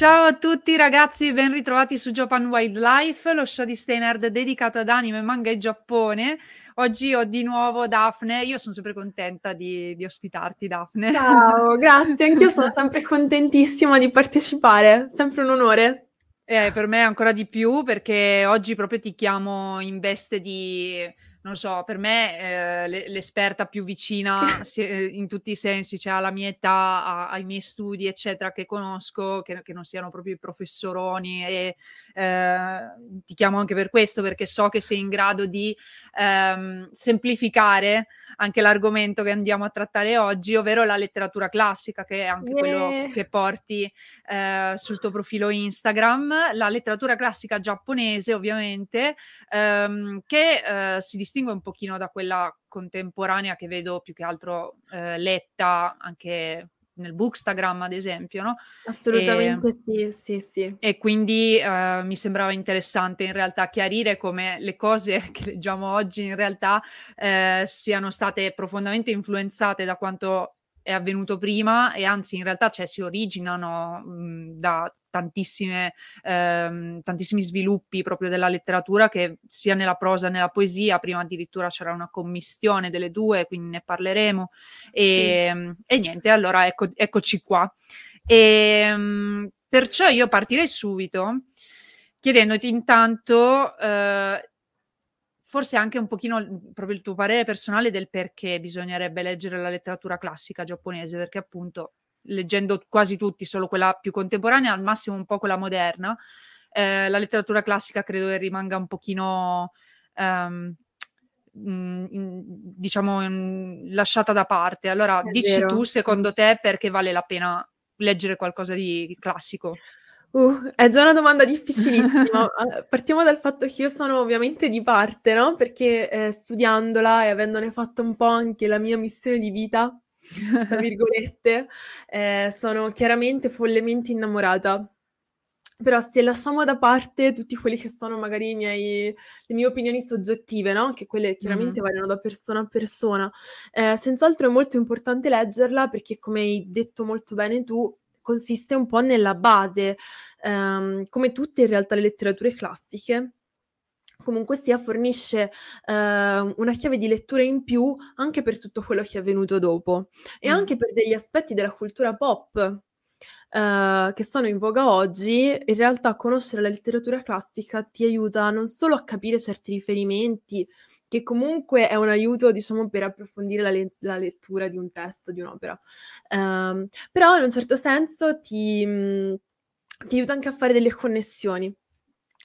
Ciao a tutti ragazzi, ben ritrovati su Japan Wildlife, lo show di Stay Nerd dedicato ad anime, manga e Giappone. Oggi ho di nuovo Daphne, io sono sempre contenta di, di ospitarti Daphne. Ciao, grazie, anch'io sono sempre contentissima di partecipare, sempre un onore. Eh, per me ancora di più perché oggi proprio ti chiamo in veste di non so, per me eh, l'esperta più vicina eh, in tutti i sensi, cioè alla mia età, a, ai miei studi, eccetera, che conosco, che, che non siano proprio i professoroni e eh, ti chiamo anche per questo, perché so che sei in grado di ehm, semplificare anche l'argomento che andiamo a trattare oggi, ovvero la letteratura classica, che è anche yeah. quello che porti eh, sul tuo profilo Instagram, la letteratura classica giapponese, ovviamente, ehm, che eh, si distingue un pochino da quella contemporanea che vedo più che altro eh, letta anche nel Bookstagram, ad esempio, no? Assolutamente e, sì, sì, sì. E quindi uh, mi sembrava interessante in realtà chiarire come le cose che leggiamo oggi in realtà uh, siano state profondamente influenzate da quanto è avvenuto prima e anzi in realtà cioè, si originano mh, da tantissime, ehm, tantissimi sviluppi proprio della letteratura che sia nella prosa che nella poesia, prima addirittura c'era una commistione delle due, quindi ne parleremo e, sì. e niente, allora ecco, eccoci qua. E, ehm, perciò io partirei subito chiedendoti intanto eh, forse anche un pochino proprio il tuo parere personale del perché bisognerebbe leggere la letteratura classica giapponese, perché appunto leggendo quasi tutti solo quella più contemporanea, al massimo un po' quella moderna, eh, la letteratura classica credo che rimanga un pochino um, in, diciamo in, lasciata da parte. Allora, È dici vero. tu secondo te perché vale la pena leggere qualcosa di classico? Uh, è già una domanda difficilissima. Ah, partiamo dal fatto che io sono ovviamente di parte, no? Perché eh, studiandola e avendone fatto un po' anche la mia missione di vita, tra virgolette, eh, sono chiaramente follemente innamorata. Però se lasciamo da parte tutti quelli che sono magari miei, le mie opinioni soggettive, no? Che quelle chiaramente mm. variano da persona a persona, eh, senz'altro è molto importante leggerla perché, come hai detto molto bene tu, consiste un po' nella base, ehm, come tutte in realtà le letterature classiche, comunque sia fornisce eh, una chiave di lettura in più anche per tutto quello che è avvenuto dopo e mm. anche per degli aspetti della cultura pop eh, che sono in voga oggi, in realtà conoscere la letteratura classica ti aiuta non solo a capire certi riferimenti, che comunque è un aiuto, diciamo, per approfondire la, le- la lettura di un testo, di un'opera. Um, però in un certo senso ti, mh, ti aiuta anche a fare delle connessioni.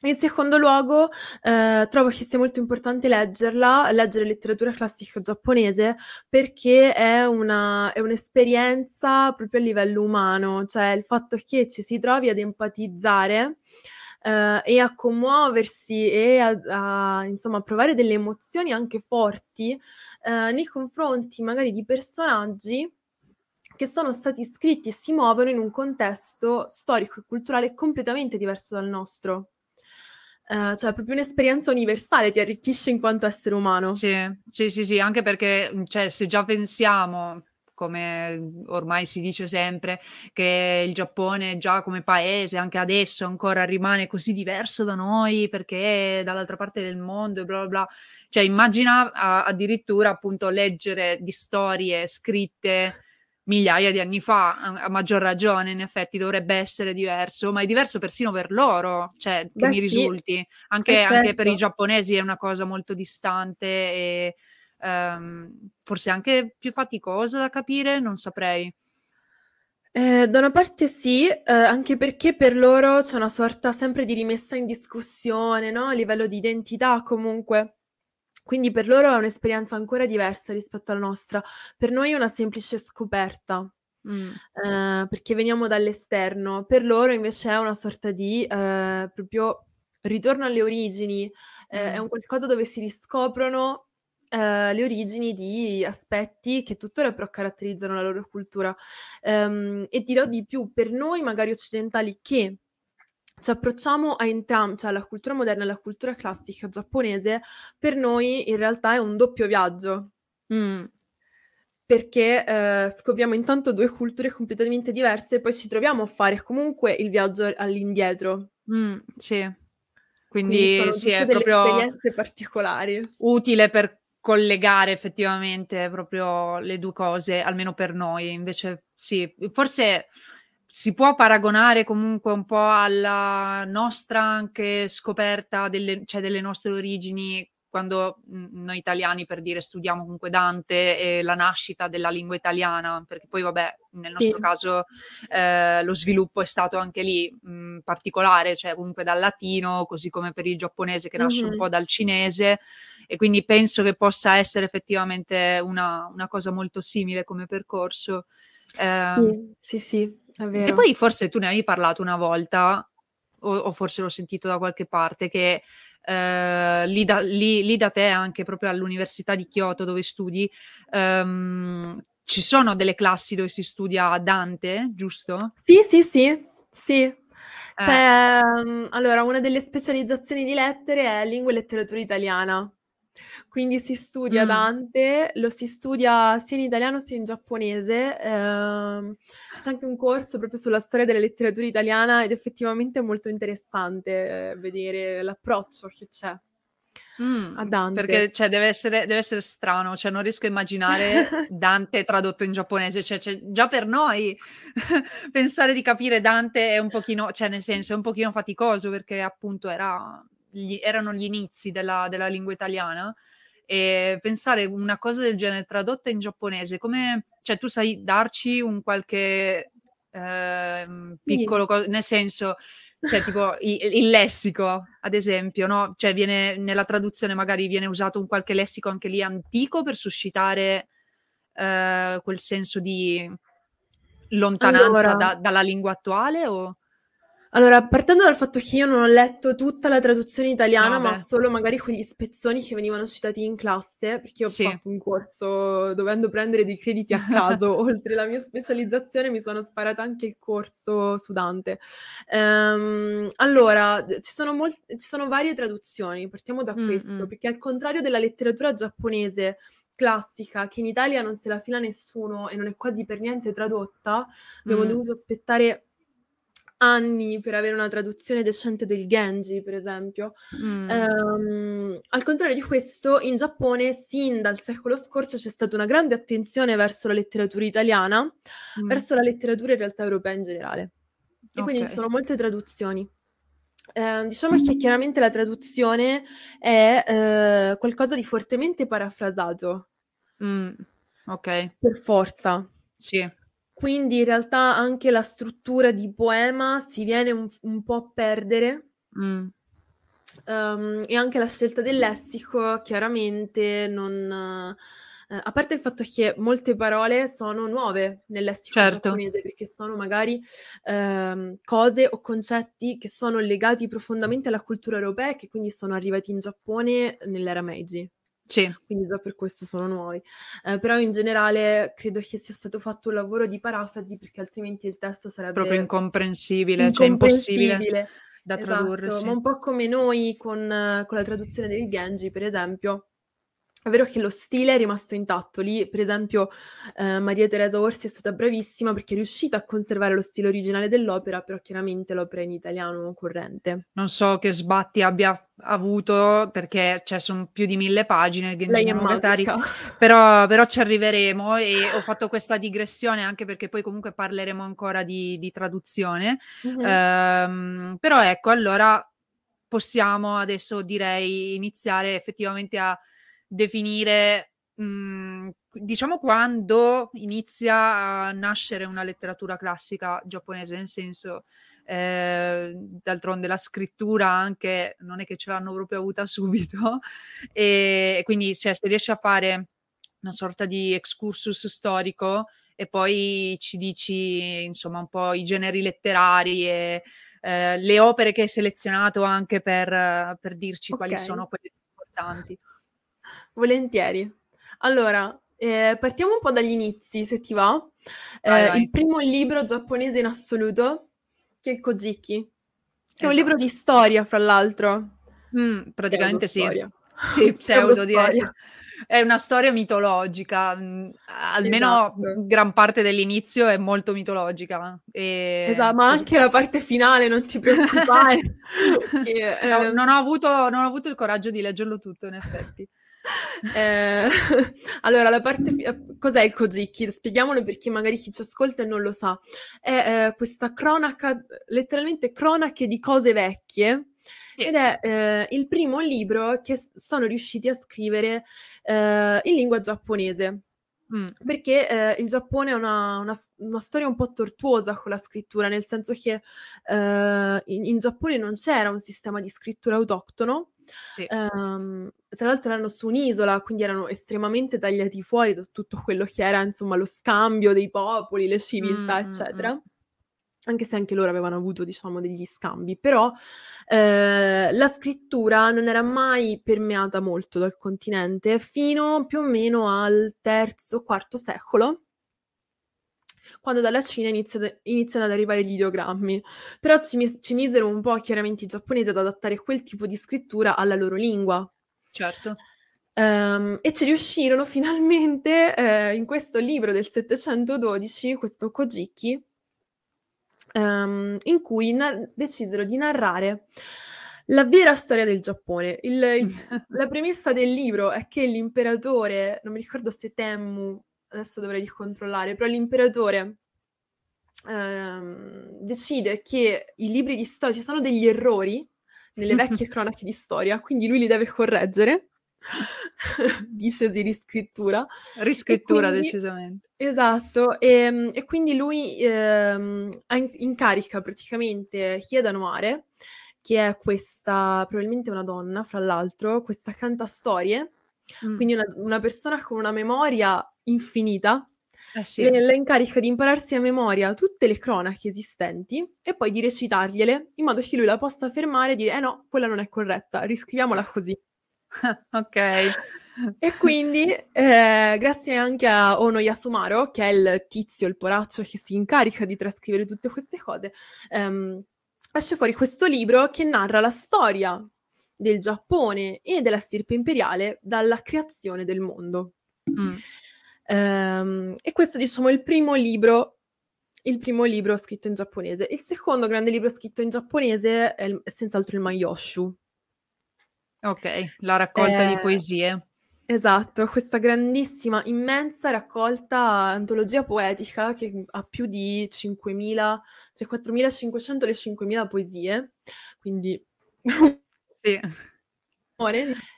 In secondo luogo, eh, trovo che sia molto importante leggerla, leggere letteratura classica giapponese, perché è, una, è un'esperienza proprio a livello umano, cioè il fatto che ci si trovi ad empatizzare eh, e a commuoversi e a, a, insomma, provare delle emozioni anche forti eh, nei confronti magari di personaggi che sono stati scritti e si muovono in un contesto storico e culturale completamente diverso dal nostro. Uh, cioè, proprio un'esperienza universale, ti arricchisce in quanto essere umano. Sì, sì, sì, sì anche perché, cioè, se già pensiamo come ormai si dice sempre, che il Giappone già come paese, anche adesso ancora rimane così diverso da noi perché è dall'altra parte del mondo e bla bla bla. Cioè, immagina a, addirittura appunto leggere di storie scritte migliaia di anni fa, a, maggior ragione, in effetti dovrebbe essere diverso, ma è diverso persino per loro, cioè che Beh, mi risulti. Sì. Anche, eh, certo. anche, per i certo. giapponesi è una cosa molto distante e um, forse anche più faticosa da capire, non saprei. Eh, da una parte sì, eh, anche perché per loro c'è una sorta sempre di rimessa in discussione, no? A livello di identità comunque. Quindi per loro è un'esperienza ancora diversa rispetto alla nostra. Per noi è una semplice scoperta, mm. eh, perché veniamo dall'esterno. Per loro invece è una sorta di eh, proprio ritorno alle origini, eh, mm. è un qualcosa dove si riscoprono eh, le origini di aspetti che tuttora però caratterizzano la loro cultura. Um, e dirò di più, per noi magari occidentali che ci approcciamo a entrambi, cioè alla cultura moderna e alla cultura classica giapponese, per noi in realtà è un doppio viaggio. Mm. Perché eh, scopriamo intanto due culture completamente diverse e poi ci troviamo a fare comunque il viaggio all'indietro. Mm, sì. Quindi, Quindi sì, è proprio esperienze particolari. Utile per collegare effettivamente proprio le due cose, almeno per noi. Invece sì, forse si può paragonare comunque un po' alla nostra anche scoperta delle, cioè delle nostre origini quando noi italiani per dire studiamo comunque Dante e la nascita della lingua italiana, perché poi vabbè nel nostro sì. caso eh, lo sviluppo è stato anche lì mh, particolare, cioè comunque dal latino, così come per il giapponese che nasce mm-hmm. un po' dal cinese e quindi penso che possa essere effettivamente una, una cosa molto simile come percorso. Eh, sì, sì, sì. E poi forse tu ne avevi parlato una volta, o, o forse l'ho sentito da qualche parte, che eh, lì, da, lì, lì, da, te, anche proprio all'Università di Kyoto dove studi, ehm, ci sono delle classi dove si studia Dante, giusto? Sì, sì, sì, sì. Cioè, eh. allora, una delle specializzazioni di lettere è lingua e letteratura italiana. Quindi si studia Mh. Dante, lo si studia sia in italiano sia in giapponese. Ehm, c'è anche un corso proprio sulla storia della letteratura italiana ed effettivamente è molto interessante, ehm, vedere l'approccio che c'è a Mh, perché, cioè, deve essere deve essere strano, cioè non riesco a immaginare Dante tradotto in giapponese, cioè cioè già per noi pensare di capire Dante è un pochino cioè nel senso è un pochino faticoso perché appunto era gli, erano gli inizi della, della, lingua italiana e pensare una cosa del genere tradotta in giapponese, come, cioè tu sai darci un qualche eh, piccolo, co- nel senso, cioè tipo il, il, lessico, ad esempio, no? Cioè viene, nella traduzione magari viene usato un qualche lessico anche lì antico per suscitare eh, quel senso di lontananza allora. da, dalla lingua attuale o... Allora, partendo dal fatto che io non ho letto tutta la traduzione italiana, ma solo magari quegli spezzoni che venivano citati in classe, perché ho Sì. fatto un corso dovendo prendere dei crediti a caso, oltre la mia specializzazione mi sono sparata anche il corso su Dante. Ehm, allora, ci sono, mol- ci sono varie traduzioni, partiamo da Mm, questo, mm. perché al contrario della letteratura giapponese classica, che in Italia non se la fila nessuno e non è quasi per niente tradotta, abbiamo Mm. dovuto aspettare anni per avere una traduzione decente del Genji, per esempio. Mm. Um, al contrario di questo, in Giappone, sin dal secolo scorso, c'è stata una grande attenzione verso la letteratura italiana, mm. verso la letteratura in realtà europea in generale. E okay. quindi ci sono molte traduzioni. Eh, diciamo che chiaramente la traduzione è eh, qualcosa di fortemente parafrasato. Mm. Ok. Per forza. Sì. Quindi in realtà anche la struttura di poema si viene un, un po' a perdere. Mm. Um, e anche la scelta del lessico chiaramente non... Uh, a parte il fatto che molte parole sono nuove nel lessico certo. giapponese perché sono magari uh, cose o concetti che sono legati profondamente alla cultura europea e che quindi sono arrivati in Giappone nell'era Meiji. Sì. Quindi già per questo sono nuovi. Eh, però in generale credo che sia stato fatto un lavoro di parafrasi perché altrimenti il testo sarebbe proprio incomprensibile, cioè impossibile da esatto, tradurre. Sì. Ma un po' come noi con, con la traduzione del Genji, per esempio, è vero che lo stile è rimasto intatto. Lì, per esempio, eh, Maria Teresa Orsi è stata bravissima perché è riuscita a conservare lo stile originale dell'opera, però chiaramente l'opera è in italiano corrente. Non so che sbatti abbia avuto perché cioè, sono più di mille pagine che Lei è Gatari, però, però ci arriveremo e ho fatto questa digressione anche perché poi comunque parleremo ancora di, di traduzione. Mhm. Ehm, però ecco, allora possiamo adesso direi iniziare effettivamente a definire, mh, diciamo, quando inizia a nascere una letteratura classica giapponese, nel senso, eh, d'altronde la scrittura anche non è che ce l'hanno proprio avuta subito, e quindi cioè, se riesci a fare una sorta di excursus storico e poi ci dici insomma un po' i generi letterari e eh, le opere che hai selezionato anche per, per dirci quali Ok. sono quelle più importanti. Volentieri. Allora, eh, partiamo un po' dagli inizi, se ti va. Vai, Eh, vai. il primo libro giapponese in assoluto, che è il Kojiki, che è un Esatto. libro di storia, fra l'altro. Mm, praticamente sì. Sì, pseudo direi. È una storia mitologica, mm, almeno Esatto. gran parte dell'inizio è molto mitologica. E... Esatto, ma anche la parte finale, non ti preoccupare. No, eh, non, ho avuto, non ho avuto il coraggio di leggerlo tutto, in effetti. Eh, allora, la parte cos'è il Kojiki? Spieghiamolo perché magari chi ci ascolta e non lo sa. È eh, questa cronaca, letteralmente cronache di cose vecchie, Sì. ed è eh, il primo libro che sono riusciti a scrivere eh, in lingua giapponese. Mm, Perché eh, il Giappone ha una, una una storia un po' tortuosa con la scrittura, nel senso che eh, in, in Giappone non c'era un sistema di scrittura autoctono, sì. Ehm, tra l'altro erano su un'isola, quindi erano estremamente tagliati fuori da tutto quello che era, insomma, lo scambio dei popoli, le civiltà, Mm, mm, eccetera. Anche se anche loro avevano avuto, diciamo, degli scambi, però eh, la scrittura non era mai permeata molto dal continente fino più o meno al terzo, quarto secolo, quando dalla Cina inizia- iniziano ad arrivare gli ideogrammi. Però ci, mis- ci misero un po' chiaramente i giapponesi ad adattare quel tipo di scrittura alla loro lingua. Certo. Ehm, e ci riuscirono finalmente eh, in questo libro del 712, questo Kojiki, ehm, in cui na- decisero di narrare la vera storia del Giappone. Il- il- la premessa del libro è che l'imperatore, non mi ricordo se Temmu, adesso dovrei ricontrollare, però l'imperatore ehm, decide che i libri di storia, ci sono degli errori nelle vecchie cronache di storia, quindi lui li deve correggere, dice di riscrittura. Riscrittura, quindi- decisamente. Esatto, e, e quindi lui ehm, incarica praticamente Hieda Noare, che è questa, probabilmente una donna, fra l'altro, questa cantastorie, Mm. quindi una, una persona con una memoria infinita, Eh sì. le, la incarica di impararsi a memoria tutte le cronache esistenti e poi di recitargliele in modo che lui la possa fermare e dire eh no, quella non è corretta, riscriviamola così. ok. E quindi, eh, grazie anche a Ono Yasumaro, che è il tizio, il poraccio che si incarica di trascrivere tutte queste cose, ehm, esce fuori questo libro che narra la storia del Giappone e della stirpe imperiale dalla creazione del mondo. Mm. Ehm, e questo, diciamo, è il primo libro, il primo libro scritto in giapponese. Il secondo grande libro scritto in giapponese è, il- è senz'altro il Mayoshu. Ok, la raccolta di Eh, poesie. Esatto, questa grandissima, immensa raccolta, antologia poetica che ha più di 5.000, tra i 4.500 e le 5.000 poesie, quindi Sì.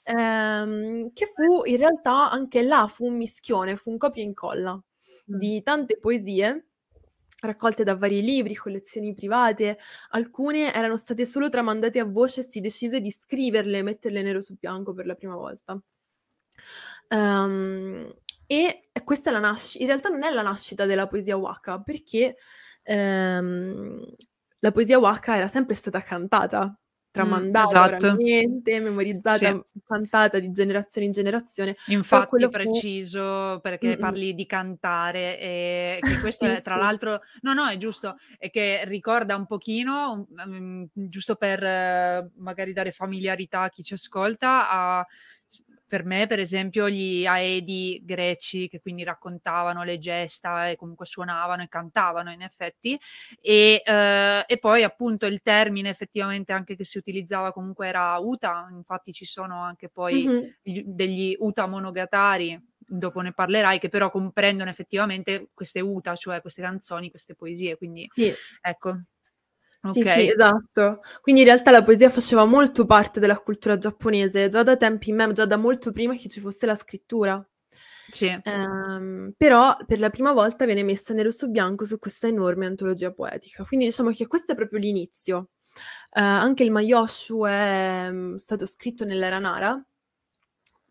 ehm, che fu in realtà anche là fu un mischione, fu un copia e incolla Mm. di tante poesie raccolte da vari libri, collezioni private, alcune erano state solo tramandate a voce e si decise di scriverle e metterle nero su bianco per la prima volta. Ehm, e questa è la nascita, in realtà non è la nascita della poesia waka, perché ehm, la poesia waka era sempre stata cantata, tramandata esatto. oralmente, memorizzata, Sì. cantata di generazione in generazione. Infatti quello fu- preciso perché Mm-mm. parli di cantare e che questo Sì, è tra sì. l'altro no no è giusto è che ricorda un pochino mm, giusto per eh, magari dare familiarità a chi ci ascolta a, per me, per esempio, gli Aedi greci che quindi raccontavano le gesta e comunque suonavano e cantavano in effetti e, eh, e poi appunto il termine effettivamente anche che si utilizzava comunque era Uta, infatti ci sono anche poi mm-hmm. gli, degli Uta monogatari dopo ne parlerai, che però comprendono effettivamente queste uta, cioè queste canzoni, queste poesie. Quindi sì. ecco, sì, sì, esatto. Quindi in realtà la poesia faceva molto parte della cultura giapponese, già da tempi in me, già da molto prima che ci fosse la scrittura. Sì. Ehm, però per la prima volta viene messa nero su bianco su questa enorme antologia poetica. Quindi diciamo che questo è proprio l'inizio. Eh, anche il Mayoshu è um, stato scritto nell'era Nara,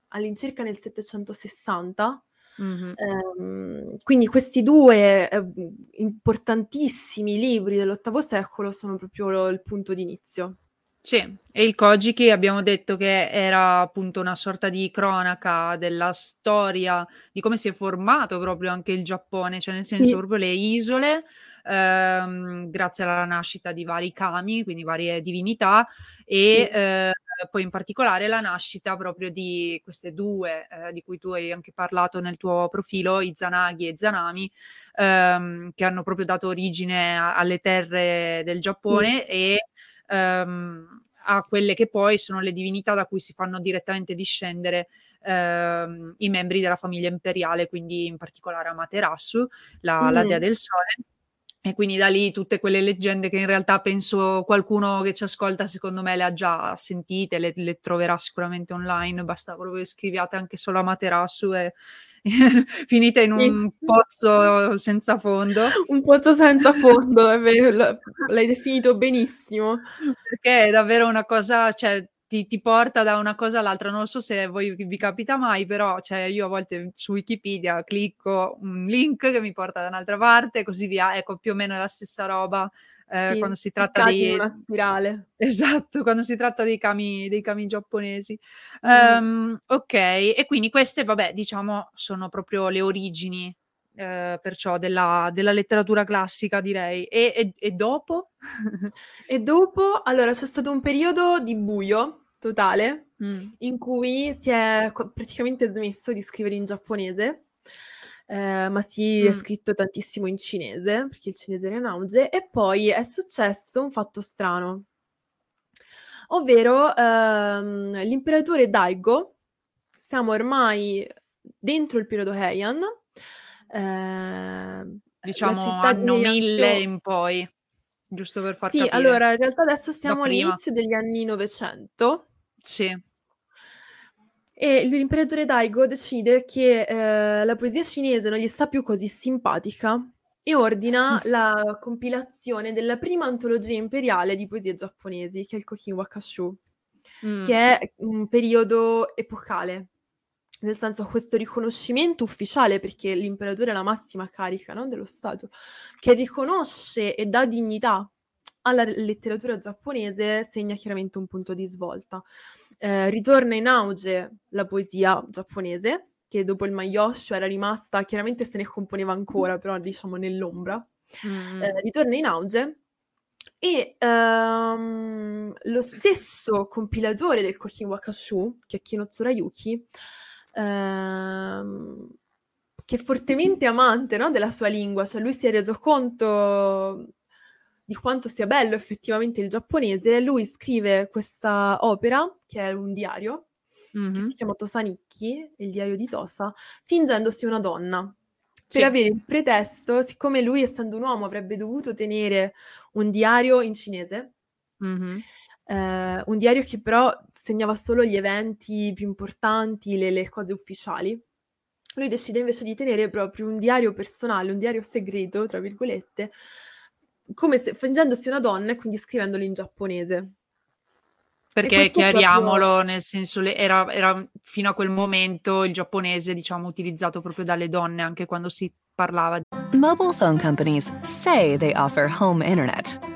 all'incirca nel 760 Mh-mh. Ehm, quindi questi due eh, importantissimi libri dell'VIII secolo sono proprio lo il punto d'inizio. Sì, e il Kojiki abbiamo detto che era appunto una sorta di cronaca della storia, di come si è formato proprio anche il Giappone, cioè nel senso Sì. proprio le isole, ehm, grazie alla nascita di vari kami, quindi varie divinità e, Sì. ehm poi in particolare la nascita proprio di queste due, eh, di cui tu hai anche parlato nel tuo profilo, Izanagi e Zanami, ehm, che hanno proprio dato origine a, alle terre del Giappone sì. e ehm, a quelle che poi sono le divinità da cui si fanno direttamente discendere ehm, i membri della famiglia imperiale, quindi in particolare Amaterasu, la, mm. la dea del sole e quindi da lì tutte quelle leggende che in realtà penso qualcuno che ci ascolta, secondo me, le ha già sentite, le, le troverà sicuramente online, basta proprio che scriviate anche solo a Materasu e finite in un pozzo senza fondo. Un pozzo senza fondo, è vero, l'hai definito benissimo. Perché è davvero una cosa, cioè, ti, ti, porta da una cosa all'altra. Non so se voi vi capita mai, però cioè, io a volte su Wikipedia clicco un link che mi porta da un'altra parte e così via. Ecco, più o meno è la stessa roba. Eh, sì, quando si tratta di una spirale esatto quando si tratta dei kami, dei kami giapponesi mm. um, ok e quindi queste vabbè diciamo sono proprio le origini eh, perciò della, della, letteratura classica direi. E, e, e dopo? e dopo, allora c'è stato un periodo di buio totale mm. in cui si è praticamente smesso di scrivere in giapponese. Eh, ma si mm. è scritto tantissimo in cinese perché il cinese era in auge e poi è successo un fatto strano ovvero ehm, l'imperatore Daigo siamo ormai dentro il periodo Heian Ehm, diciamo anno 1000 in poi, giusto per far sì, capire. allora in realtà adesso siamo all'inizio degli anni 900. Sì. E l'imperatore Daigo decide che eh, la poesia cinese non gli sta più così simpatica e ordina la compilazione della prima antologia imperiale di poesie giapponesi, che è il Kokin Wakashu, mm. che è un periodo epocale nel senso questo riconoscimento ufficiale, perché l'imperatore è la massima carica no, dello Stato, che riconosce e dà dignità alla letteratura giapponese, segna chiaramente un punto di svolta. Eh, ritorna in auge la poesia giapponese, che dopo il Mayosho era rimasta, chiaramente se ne componeva ancora, però diciamo nell'ombra. Mm. Eh, ritorna in auge e um, lo stesso compilatore del Kokin Wakashu, che è Kinotsu Yuki, ehm, che è fortemente amante no, della sua lingua, cioè lui si è reso conto di quanto sia bello effettivamente il giapponese, lui scrive questa opera, che è un diario, mm-hmm. che si chiama Tosanikki, il diario di Tosa, fingendosi una donna. Per avere il pretesto, siccome lui, essendo un uomo, avrebbe dovuto tenere un diario in cinese, mm-hmm. Eh, un diario che però segnava solo gli eventi più importanti, le, le cose ufficiali. Lui decide invece di tenere proprio un diario personale, un diario segreto, tra virgolette, come se fingendosi una donna e quindi scrivendolo in giapponese. Perché chiariamolo, proprio... nel senso, era, era, fino a quel momento il giapponese, diciamo, utilizzato proprio dalle donne anche quando si parlava. Mobile phone companies say they offer home internet.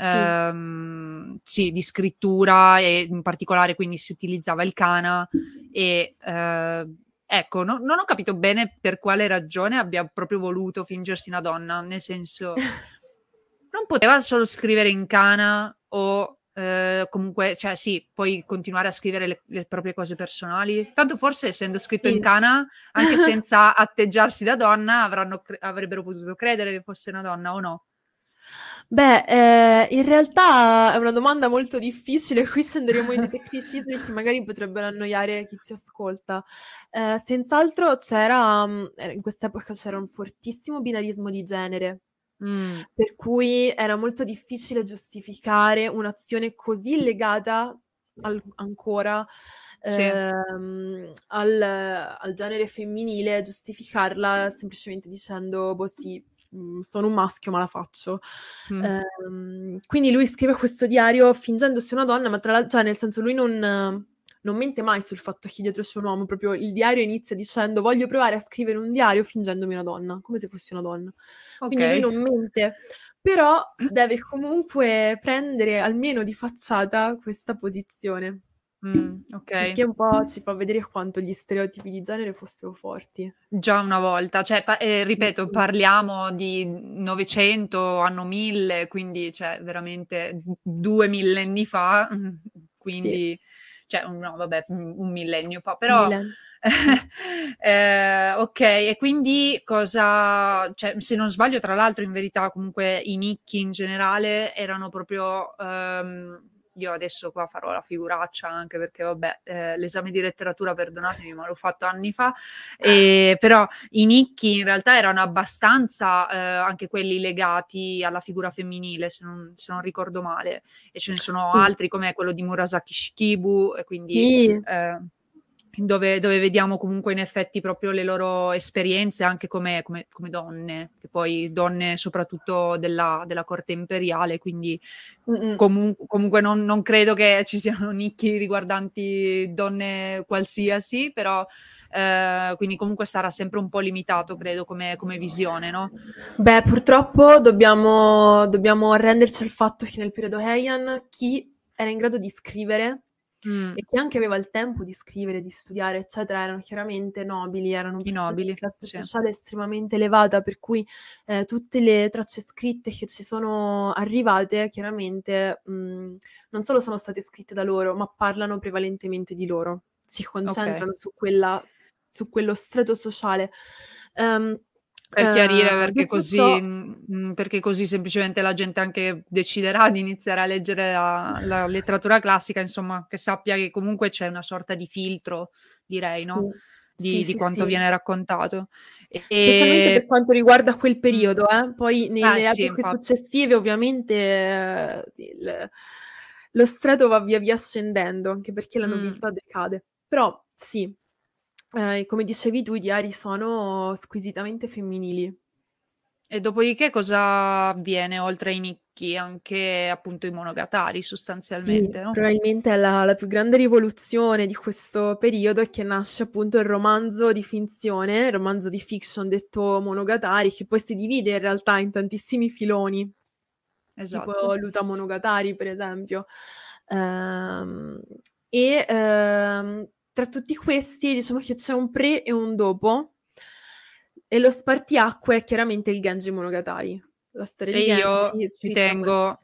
Sì. Um, sì, di scrittura e in particolare quindi si utilizzava il kana e uh, ecco, no, non ho capito bene per quale ragione abbia proprio voluto fingersi una donna, nel senso non poteva solo scrivere in kana o Uh, comunque, cioè sì, puoi continuare a scrivere le, le proprie cose personali. Tanto forse essendo scritto sì. in cana, anche senza atteggiarsi da donna, avranno, avrebbero potuto credere che fosse una donna o no? Beh, eh, in realtà è una domanda molto difficile, qui scenderemo in tecnicismi che magari potrebbero annoiare chi ci ascolta. Eh, senz'altro c'era, mm, in quest'epoca c'era un fortissimo binarismo di genere, Mh. Per cui era molto difficile giustificare un'azione così legata al ancora, Sì. ehm, al al genere femminile, giustificarla semplicemente dicendo: "Boh sì, sono un maschio ma la faccio". Mh. Ehm, quindi lui scrive questo diario fingendosi una donna, ma tra l'al cioè nel senso lui non non mente mai sul fatto che dietro c'è un uomo, proprio il diario inizia dicendo voglio provare a scrivere un diario fingendomi una donna, come se fossi una donna. Okay. Quindi lui non mente, però deve comunque prendere almeno di facciata questa posizione. Mm, okay. Perché un po' ci fa vedere quanto gli stereotipi di genere fossero forti. Già una volta, cioè, pa- eh, ripeto, parliamo di 900, anno 1000, quindi cioè, veramente due millenni fa, quindi... Sì cioè no, vabbè, un millennio fa, però... eh, ok, e quindi cosa, cioè, se non sbaglio, tra l'altro, in verità, comunque i nicchi in generale erano proprio. Um, io adesso qua farò la figuraccia anche perché, vabbè, eh, l'esame di letteratura, perdonatemi, ma l'ho fatto anni fa, e, però i nicchi in realtà erano abbastanza eh, anche quelli legati alla figura femminile, se non, se non, ricordo male, e ce ne sono altri come quello di Murasaki Shikibu, e quindi... Sì. Eh, dove, dove, vediamo comunque in effetti proprio le loro esperienze anche come, come, come donne, che poi donne soprattutto della, della corte imperiale, quindi comu- comunque non, non, credo che ci siano nicchi riguardanti donne qualsiasi, però eh, quindi comunque sarà sempre un po' limitato, credo, come, come visione, no? Beh, purtroppo dobbiamo, dobbiamo arrenderci al fatto che nel periodo Heian chi era in grado di scrivere Mh. e chi anche aveva il tempo di scrivere, di studiare, eccetera, erano chiaramente nobili, erano I nobili, di classe sì. sociale estremamente elevata, per cui eh, tutte le tracce scritte che ci sono arrivate, chiaramente, mh, non solo sono state scritte da loro, ma parlano prevalentemente di loro, si concentrano okay. su, quella, su quello strato sociale. Um, per chiarire, uh, perché così, so... mh, perché così semplicemente la gente anche deciderà di iniziare a leggere la, la, letteratura classica, insomma, che sappia che comunque c'è una sorta di filtro, direi, no? Di, sì, di sì, quanto sì. viene raccontato. E... Specialmente per quanto riguarda quel periodo, eh? poi nelle ah, epoche successive ovviamente eh, il, lo strato va via via scendendo, anche perché la nobiltà mm. decade. Però sì, eh, come dicevi tu, i diari sono squisitamente femminili. E dopodiché cosa avviene oltre ai nicchi? Anche appunto i monogatari sostanzialmente, sì, no? Probabilmente la, la, più grande rivoluzione di questo periodo è che nasce appunto il romanzo di finzione, il romanzo di fiction detto monogatari, che poi si divide in realtà in tantissimi filoni. Esatto. Tipo Luta Monogatari, per esempio. Um, e um, tra tutti questi diciamo che c'è un pre e un dopo e lo spartiacque è chiaramente il Genji Monogatari. La storia e di io Genji, ci tengo,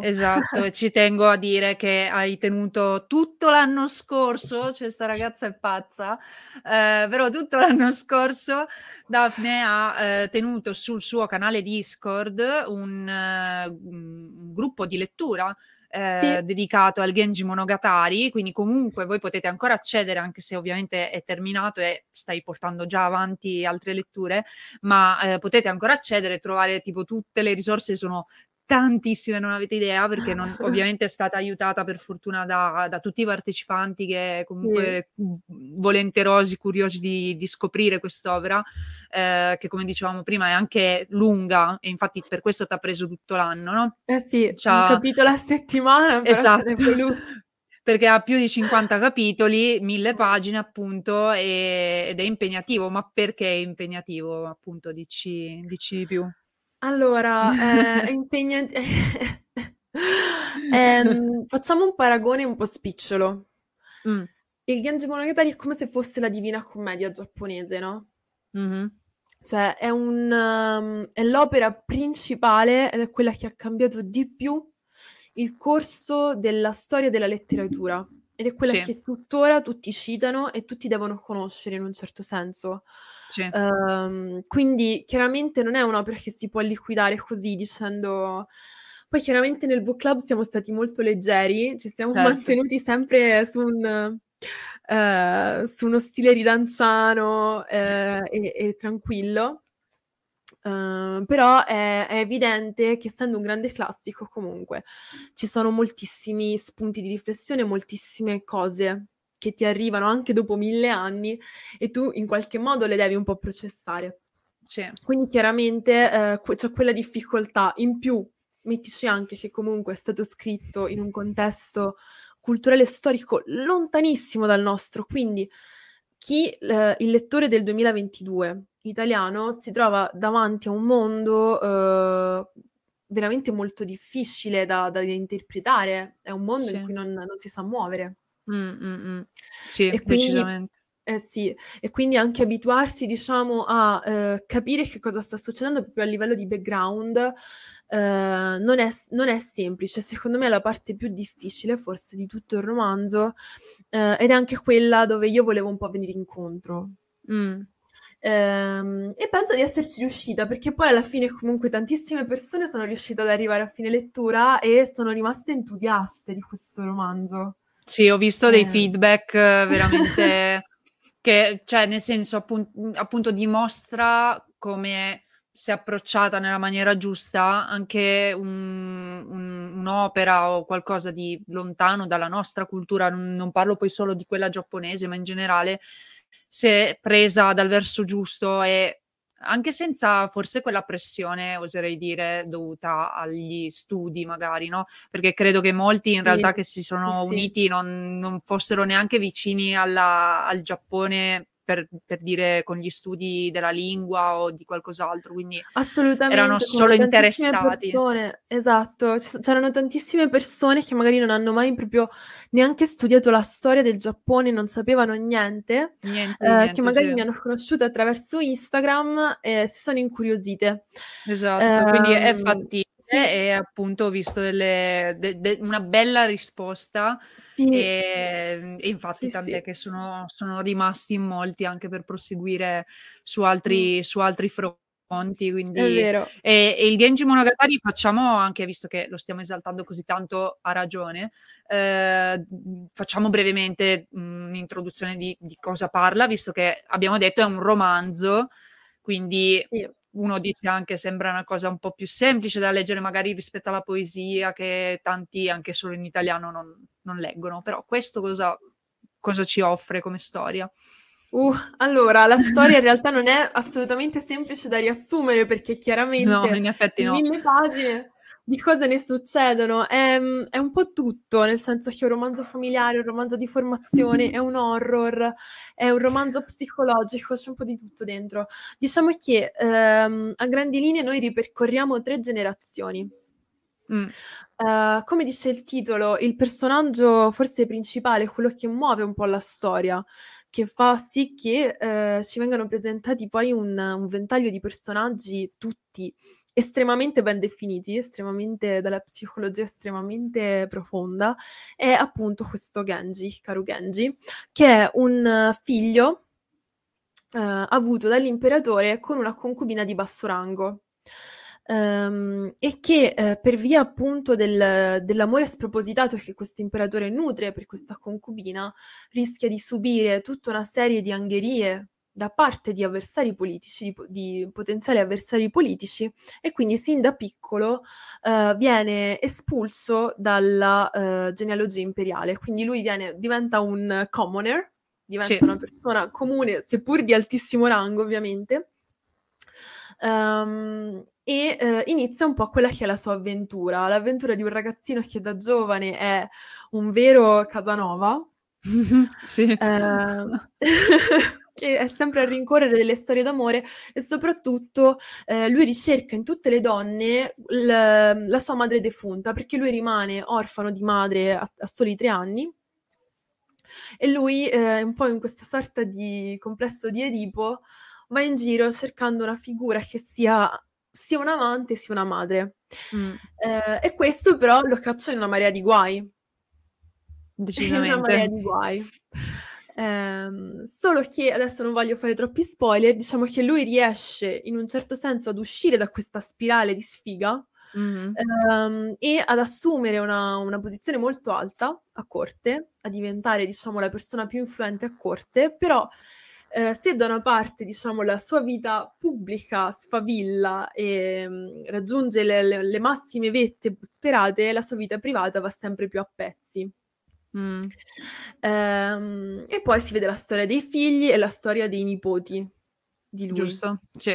esatto, ci tengo a dire che hai tenuto tutto l'anno scorso, cioè sta ragazza è pazza, eh, però tutto l'anno scorso Daphne ha eh, tenuto sul suo canale Discord un, uh, un gruppo di lettura eh, sì. dedicato al Genji Monogatari, quindi comunque voi potete ancora accedere, anche se ovviamente è terminato e stai portando già avanti altre letture, ma eh, potete ancora accedere e trovare tipo tutte le risorse sono tantissime, non avete idea, perché non, ovviamente è stata aiutata per fortuna da, da tutti i partecipanti che comunque sì. volenterosi, curiosi di, di scoprire quest'opera, eh, che come dicevamo prima è anche lunga e infatti per questo ti ha preso tutto l'anno, no? Eh sì, C'ha... un capitolo a settimana, esatto. perché ha più di 50 capitoli, mille pagine appunto, e, ed è impegnativo. Ma perché è impegnativo appunto? Dici, dici di più. Allora, eh, è impegnativo... ehm, facciamo un paragone un po' spicciolo. Mm. Il Genji Monogatari è come se fosse la Divina Commedia giapponese, no? Mm-hmm. Cioè, è, un, um, è l'opera principale ed è quella che ha cambiato di più il corso della storia della letteratura. Ed è quella sì. che tuttora tutti citano e tutti devono conoscere in un certo senso. Sì. Um, quindi chiaramente non è un'opera che si può liquidare così dicendo... Poi chiaramente nel book club siamo stati molto leggeri, ci siamo certo. mantenuti sempre su un eh, su uno stile ridanciano eh, e, e, tranquillo. Uh, però è, è, evidente che essendo un grande classico comunque ci sono moltissimi spunti di riflessione, moltissime cose che ti arrivano anche dopo mille anni e tu in qualche modo le devi un po' processare. Sì. Quindi chiaramente uh, c'è quella difficoltà. In più, mettici anche che comunque è stato scritto in un contesto culturale e storico lontanissimo dal nostro, quindi chi eh, il lettore del 2022 italiano si trova davanti a un mondo eh, veramente molto difficile da, da, interpretare, è un mondo sì. in cui non, non, si sa muovere. Mm, mm, mm. Sì, e decisamente. Eh sì, e quindi anche abituarsi, diciamo, a eh, capire che cosa sta succedendo proprio a livello di background eh, non, è, non, è, semplice. Secondo me è la parte più difficile, forse, di tutto il romanzo, eh, ed è anche quella dove io volevo un po' venire incontro. Mm. Ehm, e penso di esserci riuscita perché poi alla fine comunque tantissime persone sono riuscite ad arrivare a fine lettura e sono rimaste entusiaste di questo romanzo. Sì, ho visto dei eh. feedback eh, veramente che, cioè, nel senso, appunto, appunto dimostra come si è approcciata nella maniera giusta anche un, un, un'opera o qualcosa di lontano dalla nostra cultura, non, non, parlo poi solo di quella giapponese, ma in generale, è presa dal verso giusto e anche senza forse quella pressione, oserei dire, dovuta agli studi magari, no? Perché credo che molti in realtà che si sono sì. uniti non, non, fossero neanche vicini alla, al Giappone per, per, dire con gli studi della lingua o di qualcos'altro, quindi Assolutamente, erano solo interessati. Persone, esatto, c'erano tantissime persone che magari non hanno mai proprio neanche studiato la storia del Giappone, non sapevano niente, niente, eh, niente che magari sì. mi hanno conosciuto attraverso Instagram e si sono incuriosite. Esatto, eh, quindi è ehm, fattibile sì. e appunto ho visto delle, de, de, una bella risposta sì. e, e, infatti sì, tant'è che sono, sono, rimasti in molti anche per proseguire su altri, mm. su altri fronti. Quindi, e, e, il Genji Monogatari facciamo anche, visto che lo stiamo esaltando così tanto a ragione, eh, facciamo brevemente un'introduzione di, di cosa parla, visto che abbiamo detto è un romanzo, quindi sì uno dice anche sembra una cosa un po' più semplice da leggere magari rispetto alla poesia che tanti anche solo in italiano non, non leggono, però questo cosa, cosa ci offre come storia? Uh, allora, la storia in realtà non è assolutamente semplice da riassumere perché chiaramente no, in effetti no. mille pagine di cosa ne succedono. È, è, un po' tutto, nel senso che è un romanzo familiare, un romanzo di formazione, è un horror, è un romanzo psicologico, c'è un po' di tutto dentro. Diciamo che ehm, a grandi linee noi ripercorriamo tre generazioni. Mm. Uh, come dice il titolo, il personaggio forse principale, quello che muove un po' la storia, che fa sì che uh, ci vengano presentati poi un, un ventaglio di personaggi tutti estremamente ben definiti, estremamente dalla psicologia estremamente profonda, è appunto questo Genji, Karu Genji, che è un figlio uh, avuto dall'imperatore con una concubina di basso rango. Um, e che uh, per via appunto del, dell'amore spropositato che questo imperatore nutre per questa concubina rischia di subire tutta una serie di angherie da parte di avversari politici, di, di, potenziali avversari politici, e quindi sin da piccolo uh, viene espulso dalla uh, genealogia imperiale. Quindi lui viene, diventa un commoner, diventa sì. una persona comune, seppur di altissimo rango, ovviamente. Um, e uh, inizia un po' quella che è la sua avventura, l'avventura di un ragazzino che da giovane è un vero Casanova. sì. Uh, che è sempre a rincorrere delle storie d'amore e soprattutto eh, lui ricerca in tutte le donne l- la sua madre defunta perché lui rimane orfano di madre a, a soli tre anni e lui eh, un po' in questa sorta di complesso di Edipo va in giro cercando una figura che sia sia un amante sia una madre. Mm. Eh, e questo però lo caccia in una marea di guai. Decisamente. In una marea di guai. Eh, solo che adesso non voglio fare troppi spoiler, diciamo che lui riesce in un certo senso ad uscire da questa spirale di sfiga mm-hmm. ehm, e ad assumere una, una, posizione molto alta a corte, a diventare diciamo la persona più influente a corte, però eh, se da una parte diciamo la sua vita pubblica sfavilla e mh, mm, raggiunge le, le, le massime vette sperate, la sua vita privata va sempre più a pezzi. Mm. Ehm, e poi si vede la storia dei figli e la storia dei nipoti di lui. Giusto, sì.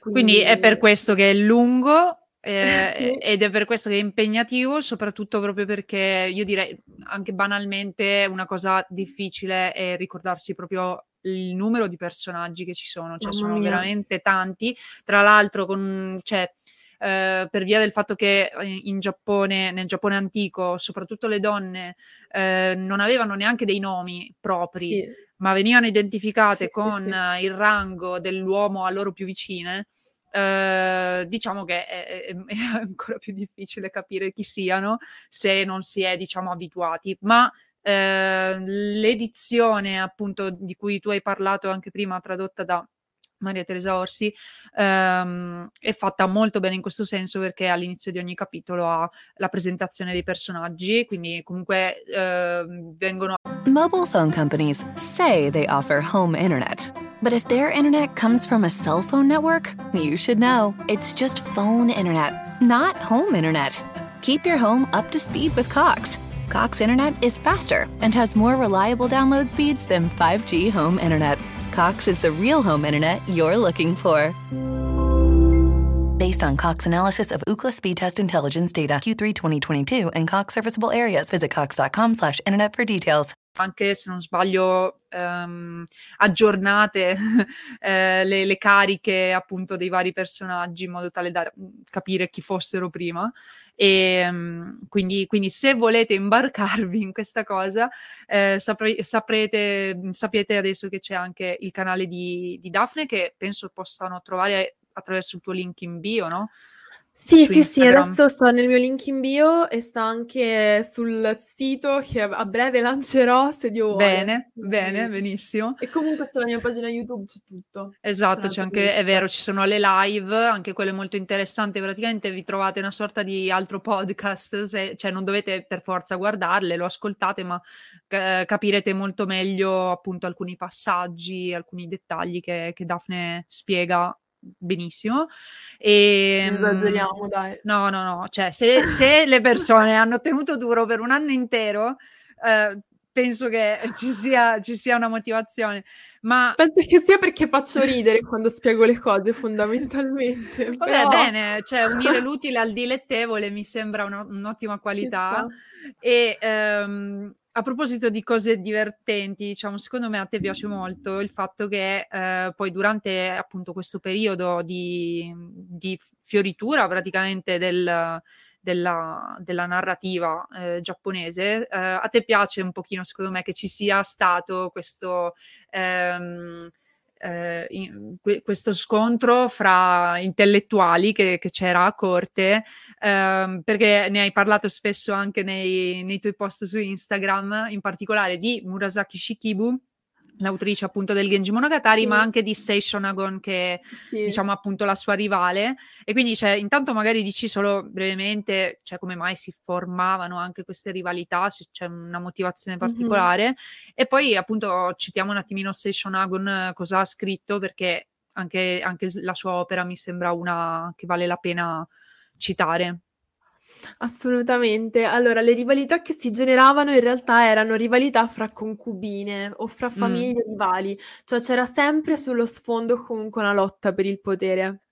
Quindi, Quindi è per questo che è lungo eh, ed è per questo che è impegnativo, soprattutto proprio perché io direi anche banalmente una cosa difficile è ricordarsi proprio il numero di personaggi che ci sono, cioè sono veramente tanti. Tra l'altro, con, cioè, eh, per via del fatto che eh, in Giappone, nel Giappone antico, soprattutto le donne eh, non avevano neanche dei nomi propri, sì. ma venivano identificate sì, con sì, il rango dell'uomo a loro più vicine. Uh, diciamo che è, è, è, ancora più difficile capire chi siano se non si è, diciamo, abituati. Ma uh, l'edizione, appunto, di cui tu hai parlato anche prima, tradotta da Maria Teresa Orsi, ehm, è fatta molto bene in questo senso perché all'inizio di ogni capitolo ha la presentazione dei personaggi, quindi comunque eh, vengono... Mobile phone companies say they offer home internet. But if their internet comes from a cell phone network, you should know. It's just phone internet, not home internet. Keep your home up to speed with Cox. Cox internet is faster and has more reliable download speeds than 5G home internet. Cox is the real home internet you're looking for. Based on Cox analysis of Ookla speed test intelligence data Q3 2022 and Cox serviceable areas, visit cox.com/internet for details. Anche se non sbaglio, um, aggiornate eh, le, le, cariche appunto dei vari personaggi in modo tale da capire chi fossero prima. E, um, quindi, quindi, se volete imbarcarvi in questa cosa, eh, sapre- saprete, sapete adesso che c'è anche il canale di, di Daphne che penso possano trovare attraverso il tuo link in bio, no? Sì, sì, sì, adesso sto nel mio link in bio e sta anche sul sito che a breve lancerò se Dio vuole. Bene, bene, benissimo. E comunque sulla mia pagina YouTube c'è tutto. Esatto, c'è anche, è vero, ci sono le live, anche quelle molto interessanti, praticamente vi trovate una sorta di altro podcast, se, cioè non dovete per forza guardarle, lo ascoltate, ma eh, capirete molto meglio appunto alcuni passaggi, alcuni dettagli che, che Daphne spiega benissimo. E, Esageriamo, ehm, dai. No, no, no, cioè se, se le persone hanno tenuto duro per un anno intero, eh, penso che ci sia, ci sia, una motivazione. Ma... Penso che sia perché faccio ridere quando spiego le cose, fondamentalmente. Vabbè, però... bene, cioè unire l'utile al dilettevole mi sembra una, un'ottima qualità. E um, a proposito di cose divertenti, diciamo, secondo me a te piace molto il fatto che eh, poi durante appunto questo periodo di, di fioritura praticamente del, della, della, narrativa eh, giapponese, eh, a te piace un pochino, secondo me, che ci sia stato questo... Ehm, eh, in, questo scontro fra intellettuali che, che c'era a corte, ehm, perché ne hai parlato spesso anche nei, nei tuoi post su Instagram, in particolare di Murasaki Shikibu, l'autrice appunto del Genji Monogatari, sì. ma anche di Sei Shonagon, che è sì. diciamo appunto la sua rivale. E quindi cioè, intanto magari dici solo brevemente cioè, come mai si formavano anche queste rivalità, se c'è una motivazione particolare. Mm-hmm. E poi appunto citiamo un attimino Sei Shonagon cosa ha scritto, perché anche, anche la sua opera mi sembra una che vale la pena citare. Assolutamente. Allora, le rivalità che si generavano in realtà erano rivalità fra concubine o fra Mh. famiglie rivali, cioè c'era sempre sullo sfondo comunque una lotta per il potere.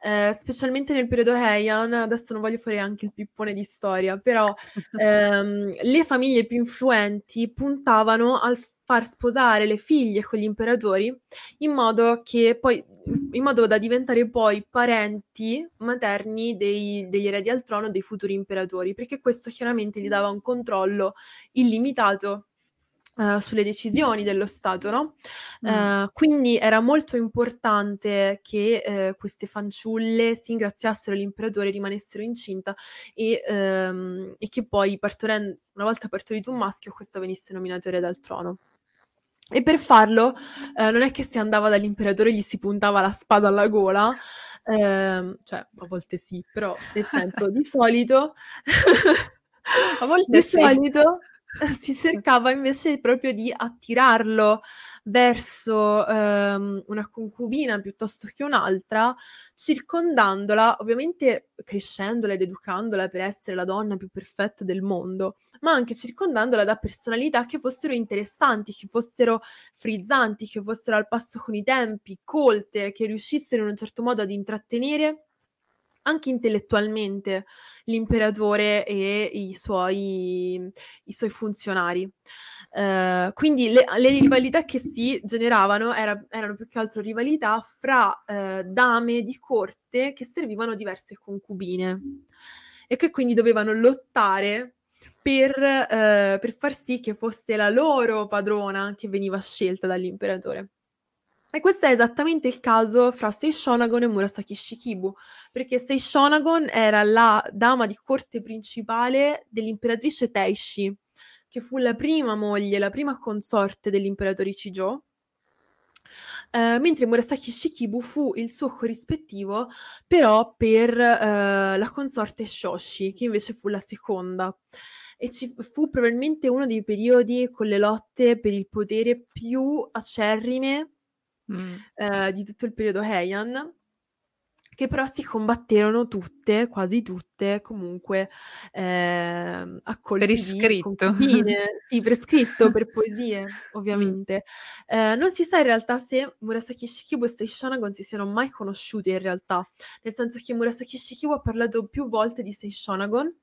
eh, specialmente nel periodo Heian, adesso non voglio fare anche il pippone di storia, però ehm, le famiglie più influenti puntavano al far sposare le figlie con gli imperatori in modo che poi in modo da diventare poi parenti materni dei, degli eredi al trono dei futuri imperatori, perché questo chiaramente gli dava un controllo illimitato Uh, sulle decisioni dello Stato, no? Mm. Uh, quindi era molto importante che uh, queste fanciulle si ingraziassero all'imperatore, rimanessero incinta e, um, e che poi, partoren- una volta partorito un maschio, questo venisse nominato erede al trono. E per farlo non è che si andava dall'imperatore e gli si puntava la spada alla gola, ehm, cioè a volte sì, però nel senso di solito, a volte di sì. solito si cercava invece proprio di attirarlo verso ehm, una concubina piuttosto che un'altra, circondandola, ovviamente crescendola ed educandola per essere la donna più perfetta del mondo, ma anche circondandola da personalità che fossero interessanti, che fossero frizzanti, che fossero al passo con i tempi, colte, che riuscissero in un certo modo ad intrattenere anche intellettualmente l'imperatore e i suoi, i suoi funzionari. Uh, quindi le, le, rivalità che si generavano era, erano più che altro rivalità fra uh, dame di corte che servivano diverse concubine e che quindi dovevano lottare per, uh, per far sì che fosse la loro padrona che veniva scelta dall'imperatore. E questo è esattamente il caso fra Seishonagon e Murasaki Shikibu, perché Seishonagon era la dama di corte principale dell'imperatrice Teishi, che fu la prima moglie, la prima consorte dell'imperatore Chijo, Uh, mentre Murasaki Shikibu fu il suo corrispettivo però per uh, la consorte Shoshi, che invece fu la seconda. E ci fu probabilmente uno dei periodi con le lotte per il potere più acerrime mm. eh, di tutto il periodo Heian, che però si combatterono tutte, quasi tutte, comunque eh, a colpi per iscritto. sì, prescritto per poesie, ovviamente. Mm. Eh, non si sa in realtà se Murasaki Shikibu e Seishonagon si siano mai conosciuti in realtà, nel senso che Murasaki Shikibu ha parlato più volte di Seishonagon,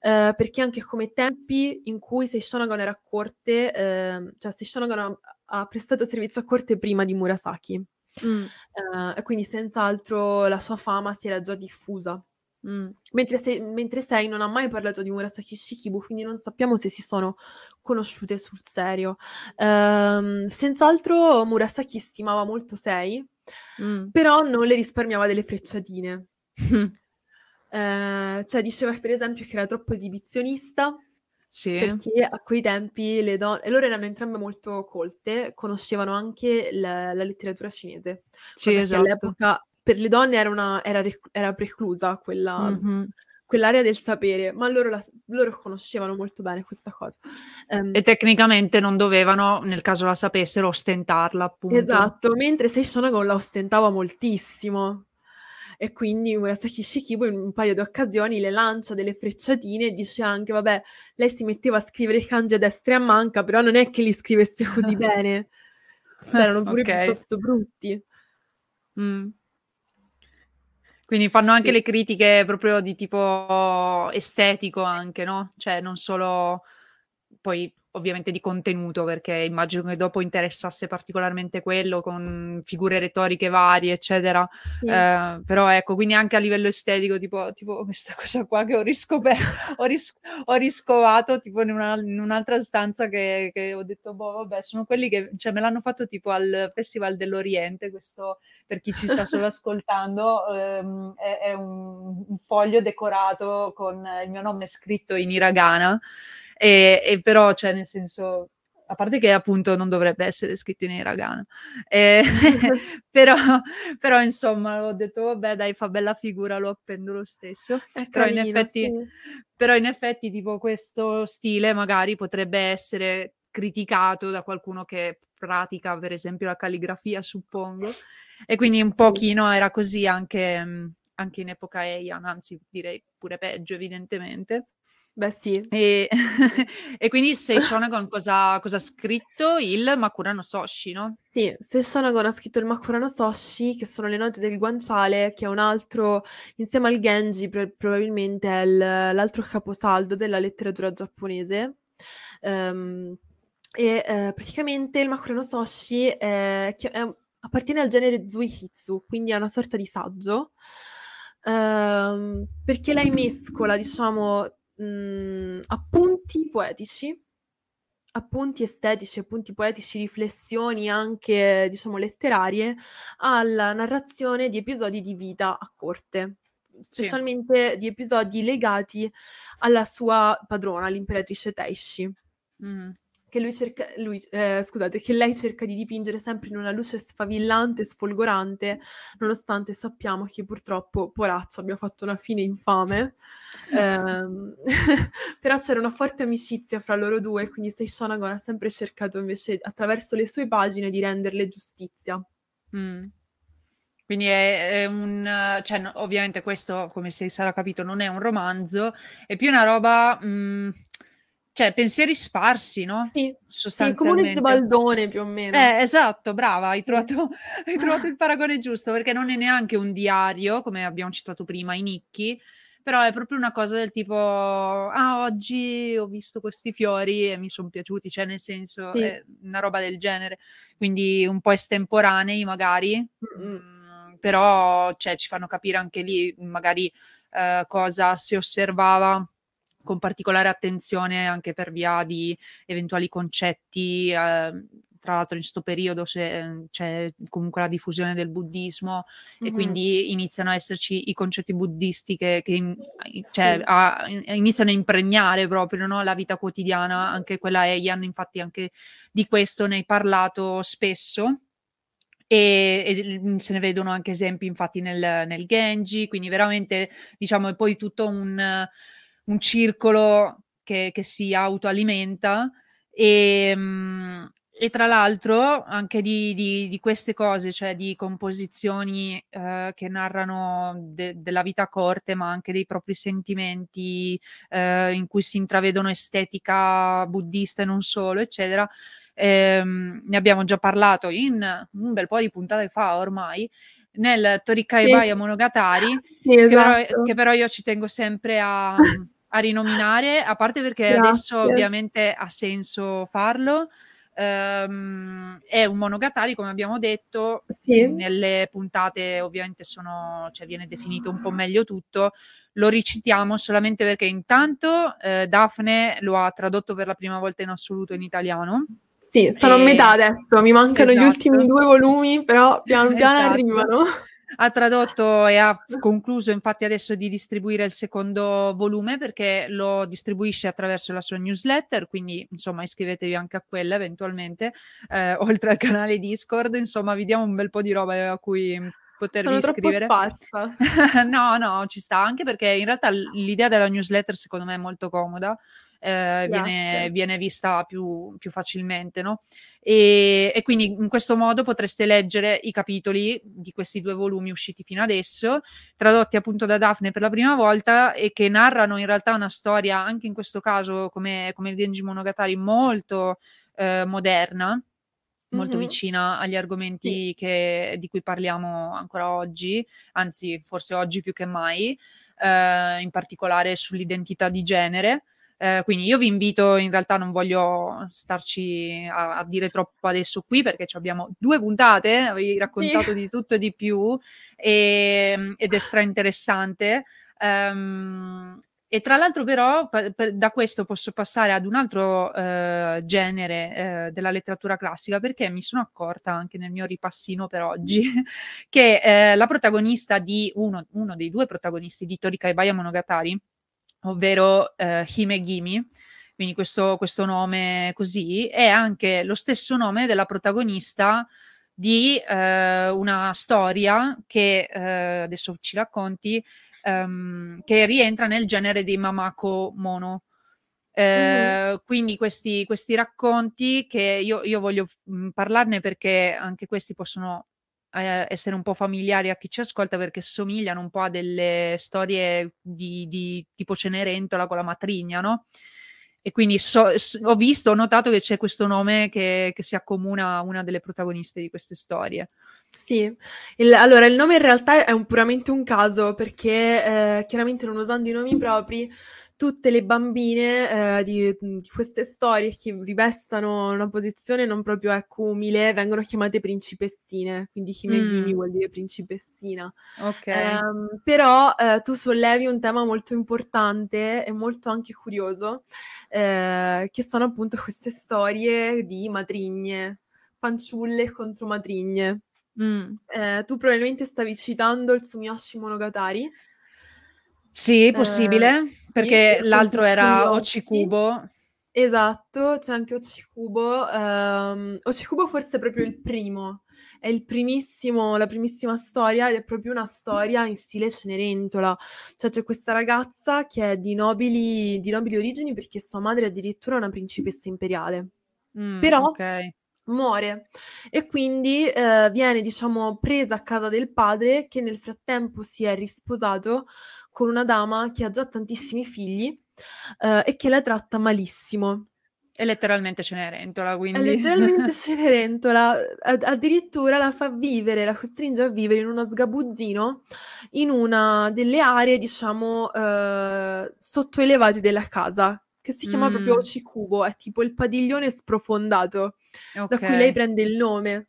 eh, perché anche come tempi in cui Seishonagon era a corte, eh, cioè Seishonagon ha, ha prestato servizio a corte prima di Murasaki. Mm. Uh, e quindi senz'altro la sua fama si era già diffusa. Mm. Mentre, se, mentre Sei non ha mai parlato di Murasaki Shikibu, quindi non sappiamo se si sono conosciute sul serio. Uh, senz'altro Murasaki stimava molto Sei, mm. però non le risparmiava delle frecciatine. uh, cioè diceva per esempio che era troppo esibizionista sì. Perché a quei tempi le donne, e loro erano entrambe molto colte, conoscevano anche la, la letteratura cinese. Sì, esatto. all'epoca per le donne era, una, era, era preclusa quella, mm-hmm. quell'area del sapere, ma loro, la, loro, conoscevano molto bene questa cosa. Um, e tecnicamente non dovevano, nel caso la sapessero, ostentarla, appunto. Esatto, mentre Seishonagon la ostentava moltissimo e quindi Murasaki Shikibu in un paio di occasioni le lancia delle frecciatine e dice anche, vabbè, lei si metteva a scrivere i kanji a destra e a manca, però non è che li scrivesse così bene, cioè erano pure okay. piuttosto brutti. Mm. Quindi fanno anche sì. le critiche proprio di tipo estetico anche, no? Cioè non solo poi ovviamente di contenuto, perché immagino che dopo interessasse particolarmente quello con figure retoriche varie, eccetera. Sì. Eh, però ecco, quindi anche a livello estetico, tipo, tipo questa cosa qua che ho riscoperto, ho, ris- ho riscovato tipo in, una, in, un'altra stanza che, che, ho detto, boh, vabbè, sono quelli che cioè, me l'hanno fatto tipo al Festival dell'Oriente, questo per chi ci sta solo ascoltando, ehm, è, è un, un foglio decorato con il mio nome scritto in hiragana. E, e però, cioè, nel senso, a parte che appunto non dovrebbe essere scritto in hiragana, eh, però, però, insomma ho detto vabbè dai fa bella figura, lo appendo lo stesso, È però, carino, in effetti, sì. però in effetti tipo questo stile magari potrebbe essere criticato da qualcuno che pratica per esempio la calligrafia suppongo. E quindi un pochino era così anche, anche in epoca Heian, anzi direi pure peggio evidentemente Beh sì. E, e quindi Seishonagon cosa, cosa ha scritto? Il Makura no Soshi, no? Sì, Seishonagon ha scritto il Makura no Soshi, che sono le note del guanciale, che è un altro, insieme al Genji, pr- probabilmente è il- l'altro caposaldo della letteratura giapponese. Ehm, e eh, praticamente il Makura no Soshi è, è- appartiene al genere Zuihitsu, quindi è una sorta di saggio, ehm, perché lei mescola, diciamo, mh, appunti poetici, appunti estetici, appunti poetici, riflessioni anche, diciamo, letterarie alla narrazione di episodi di vita a corte, Sì. specialmente di episodi legati alla sua padrona, l'imperatrice Teishi Mm. Che lui cerca, lui, eh, scusate, che lei cerca di dipingere sempre in una luce sfavillante, sfolgorante, nonostante sappiamo che purtroppo, poraccia, abbia fatto una fine infame. Ehm, però c'era una forte amicizia fra loro due, quindi Seishonagon ha sempre cercato invece, attraverso le sue pagine, di renderle giustizia. Mm. Quindi è, è un, cioè, no- ovviamente questo, come si sarà capito, non è un romanzo, è più una roba, mm, cioè pensieri sparsi, no? Sì, sì, come un Sostanzialmente. Zebaldone più o meno. Eh, esatto, brava, hai Sì. trovato, hai trovato il paragone giusto, perché non è neanche un diario, come abbiamo citato prima, i Nicchi, però è proprio una cosa del tipo, ah, oggi ho visto questi fiori e mi sono piaciuti, cioè nel senso, Sì. è una roba del genere, quindi un po' estemporanei magari, Mm-mm. mm, però cioè, ci fanno capire anche lì magari eh, cosa si osservava con particolare attenzione anche per via di eventuali concetti. eh, tra l'altro in questo periodo c'è, c'è comunque la diffusione del buddismo e Mhm. quindi iniziano a esserci i concetti buddisti che, che in- cioè, Sì. a- iniziano a impregnare proprio no, la vita quotidiana, anche quella Eian, infatti anche di questo ne hai parlato spesso e, e se ne vedono anche esempi infatti nel, nel Genji, quindi veramente diciamo è poi tutto un, eh, un circolo che, che si autoalimenta e, mm, e tra l'altro anche di, di- di queste cose, cioè di composizioni eh, che narrano de- della vita corte, ma anche dei propri sentimenti eh, in cui si intravedono estetica buddista e non solo, eccetera. Ehm, ne abbiamo già parlato in un bel po' di puntate fa ormai, nel Torikai Sì. Baya Monogatari, Sì, che però, esatto. che però io ci tengo sempre a, a rinominare, a parte perché adesso Grazie. ovviamente ha senso farlo. Ehm, è un monogatari, come abbiamo detto, Sì. nelle puntate ovviamente sono, cioè viene definito un po' meglio tutto. Lo ricitiamo solamente perché intanto eh, Daphne lo ha tradotto per la prima volta in assoluto in italiano. Sì, sono a E- metà adesso, mi mancano gli Esatto. ultimi due volumi, però piano piano Esatto. arrivano. Ha tradotto e ha concluso infatti adesso di distribuire il secondo volume perché lo distribuisce attraverso la sua newsletter, quindi insomma iscrivetevi anche a quella eventualmente, eh, oltre al canale Discord, insomma vi diamo un bel po' di roba a cui potervi Sono iscrivere. no, no, ci sta anche perché in realtà l'idea della newsletter secondo me è molto comoda, eh, viene, viene vista più, più facilmente, no? E, e quindi in questo modo potreste leggere i capitoli di questi due volumi usciti fino adesso, tradotti appunto da Daphne per la prima volta e che narrano in realtà una storia, anche in questo caso come, come il Genji Monogatari, molto eh, moderna molto Mhm. vicina agli argomenti che- di cui parliamo ancora oggi, anzi forse oggi più che mai, eh, in particolare sull'identità di genere. Eh, quindi io vi invito, in realtà non voglio starci a, a dire troppo adesso qui perché ci abbiamo due puntate, avevi raccontato di tutto e di più e- ed è stra interessante. Ehm, e tra l'altro, però, pa- per- da questo posso passare ad un altro eh, genere eh, della letteratura classica, perché mi sono accorta anche nel mio ripassino per oggi che eh, la protagonista di uno, uno dei due protagonisti di Torikai Baya Monogatari, ovvero eh, Hime Gimi, quindi questo, questo nome così, è anche lo stesso nome della protagonista di eh, una storia che eh, adesso ci racconti, ehm, che rientra nel genere dei Mamako Mono. Eh, Quindi questi, questi racconti che io, io voglio mh, parlarne perché anche questi possono eh, essere un po' familiari a chi ci ascolta perché somigliano un po' a delle storie di, di tipo Cenerentola con la matrigna, no? E quindi so, so, ho visto, ho notato che c'è questo nome che, che si accomuna a una delle protagoniste di queste storie. Sì, il, allora il nome in realtà è un, puramente un caso perché eh, chiaramente non usando i nomi propri tutte le bambine eh, di, di, queste storie che rivestano una posizione non proprio ecco, umile vengono chiamate principessine, quindi Himegimi mm. vuol dire principessina. Ok. Um, però eh, tu sollevi un tema molto importante e molto anche curioso, eh, che sono appunto queste storie di matrigne, fanciulle contro matrigne. Mm. Eh, tu probabilmente stavi citando il Sumiyoshi Monogatari. Sì, possibile, eh, perché l'altro era Ochikubo. Esatto, c'è anche Ochikubo. Um, Ochikubo forse è proprio il primo, è il primissimo, la primissima storia ed è proprio una storia in stile Cenerentola. Cioè c'è questa ragazza che è di nobili, di nobili origini perché sua madre è addirittura una principessa imperiale. Mm, Però okay muore e quindi eh, viene diciamo presa a casa del padre che nel frattempo si è risposato con una dama che ha già tantissimi figli eh, e che la tratta malissimo. È letteralmente Cenerentola, quindi. È letteralmente Cenerentola. Ad- addirittura la fa vivere, la costringe a vivere in uno sgabuzzino in una delle aree, diciamo, eh, sottoelevate della casa, che si chiama mm. proprio Ochikubo, è tipo il padiglione sprofondato, okay. da cui lei prende il nome.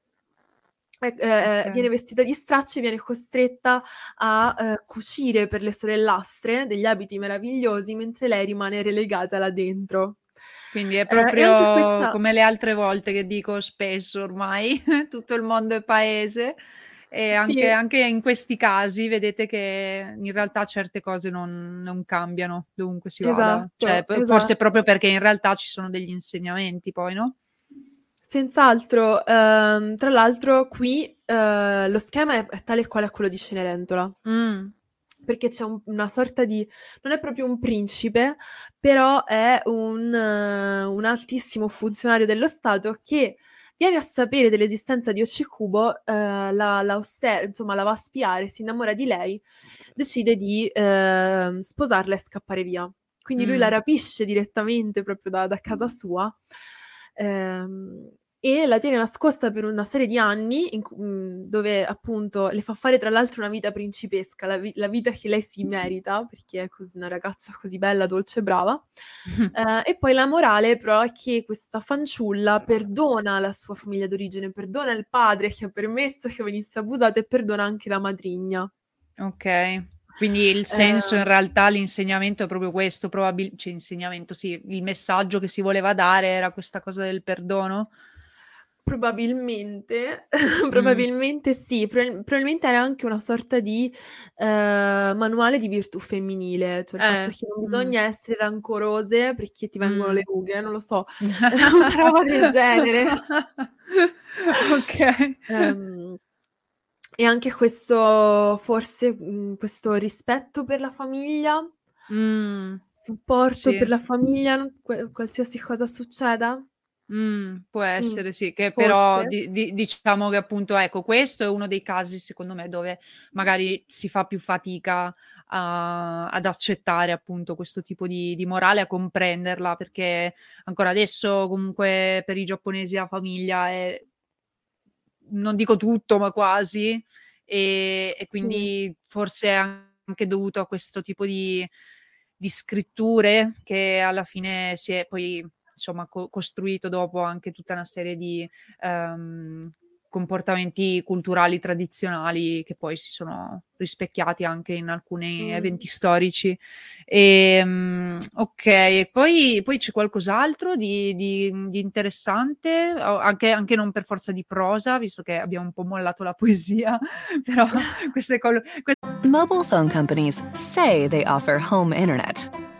Eh, okay. Viene vestita di stracci, viene costretta a eh, cucire per le sorellastre degli abiti meravigliosi, mentre lei rimane relegata là dentro. Quindi è eh, proprio eh, questa... come le altre volte che dico spesso ormai, tutto il mondo è paese. E anche, sì. anche, in questi casi vedete che in realtà certe cose non, non cambiano dovunque si vada. Esatto, cioè, esatto. Forse proprio perché in realtà ci sono degli insegnamenti poi, no? Senz'altro, ehm, tra l'altro qui eh, lo schema è, è, tale e quale a quello di Cenerentola. Mm. Perché c'è un, una sorta di... non è proprio un principe, però è un, uh, un altissimo funzionario dello Stato che viene a sapere dell'esistenza di Ochikubo, eh, la, la osserva, insomma, la va a spiare, si innamora di lei, decide di eh, sposarla e scappare via. Quindi mm. lui la mm. rapisce direttamente proprio da, da casa sua. Ehm, e la tiene nascosta per una serie di anni, in, mhmm, dove appunto le fa fare tra l'altro una vita principesca, la, vi- la, vita che lei si merita, perché è così una ragazza così bella, dolce e brava. eh, e poi la morale però è che questa fanciulla perdona la sua famiglia d'origine, perdona il padre che ha permesso che venisse abusata e perdona anche la madrigna. Ok. Quindi il senso, eh, in realtà, l'insegnamento è proprio questo, probabilmente, cioè, insegnamento, sì, il messaggio che si voleva dare era questa cosa del perdono. Probabilmente, probabilmente sì, Pro- probabilmente era anche una sorta di eh, manuale di virtù femminile, cioè il fatto Eh, che non mh. bisogna essere rancorose perché ti vengono le rughe, non lo so, una roba del genere. Ok. Ehm, e anche questo, forse, mh, questo rispetto per la famiglia, Mh, supporto per sì. la famiglia, qualsiasi cosa succeda. Mh, può Mh, essere sì, che però forse. di di diciamo che appunto, ecco, questo è uno dei casi secondo me dove magari si fa più fatica a ad accettare appunto questo tipo di di morale, a comprenderla, perché ancora adesso comunque per i giapponesi la famiglia è non dico tutto, ma quasi, e e Sì. quindi forse è anche dovuto a questo tipo di di scritture che alla fine si è poi insomma co- costruito dopo anche tutta una serie di um, comportamenti culturali tradizionali che poi si sono rispecchiati anche in alcuni mm. eventi storici. E, um, ok, poi, poi, c'è qualcos'altro di, di, di interessante, anche, anche, non per forza di prosa, visto che abbiamo un po' mollato la poesia, però queste cose... Mobile phone companies say they offer home internet.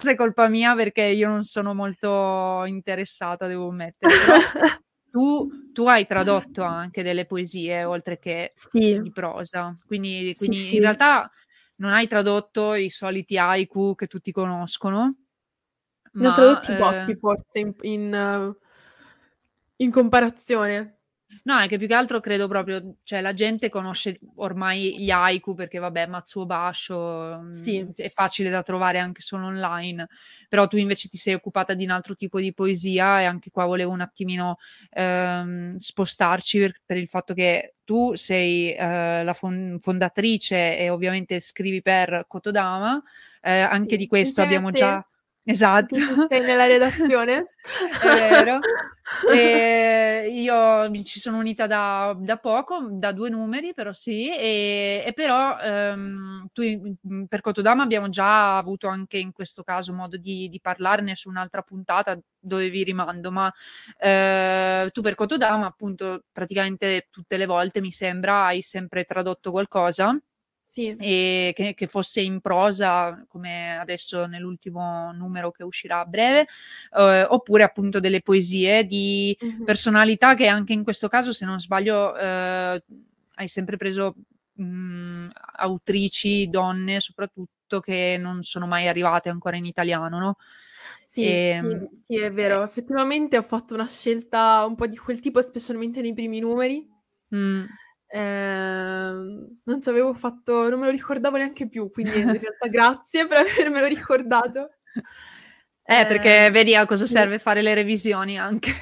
Questa è colpa mia perché io non sono molto interessata, devo ammettere. tu, tu, hai tradotto anche delle poesie oltre che sì. di prosa, quindi, quindi sì, sì. in realtà non hai tradotto i soliti haiku che tutti conoscono. Ne ho tradotti pochi eh... forse in, in, in comparazione. No, è che più che altro credo proprio, cioè la gente conosce ormai gli haiku perché vabbè, Matsuo Basho sì. è facile da trovare anche solo online, però tu invece ti sei occupata di un altro tipo di poesia e anche qua volevo un attimino ehm, spostarci per, per, il fatto che tu sei eh, la fondatrice e ovviamente scrivi per Kotodama, eh, anche sì. di questo abbiamo già Esatto. Sei nella redazione? È vero. E io mi ci sono unita da, da, poco, da due numeri, però sì, e, e però ehm, tu per Cotodama abbiamo già avuto anche in questo caso modo di, di parlarne su un'altra puntata dove vi rimando, ma eh, tu per Cotodama appunto praticamente tutte le volte mi sembra hai sempre tradotto qualcosa sì. e che, che, fosse in prosa, come adesso nell'ultimo numero che uscirà a breve, eh, oppure appunto delle poesie di mm-hmm. personalità che anche in questo caso, se non sbaglio, eh, hai sempre preso mh, autrici, donne soprattutto, che non sono mai arrivate ancora in italiano, no? Sì, e, sì, ehm, sì, è vero. Eh. Effettivamente ho fatto una scelta un po' di quel tipo, specialmente nei primi numeri. Mm. Ehm, non ci avevo fatto non me lo ricordavo neanche più, quindi in realtà grazie per avermelo ricordato. Eh, perché ehm, vedi a cosa serve fare le revisioni anche.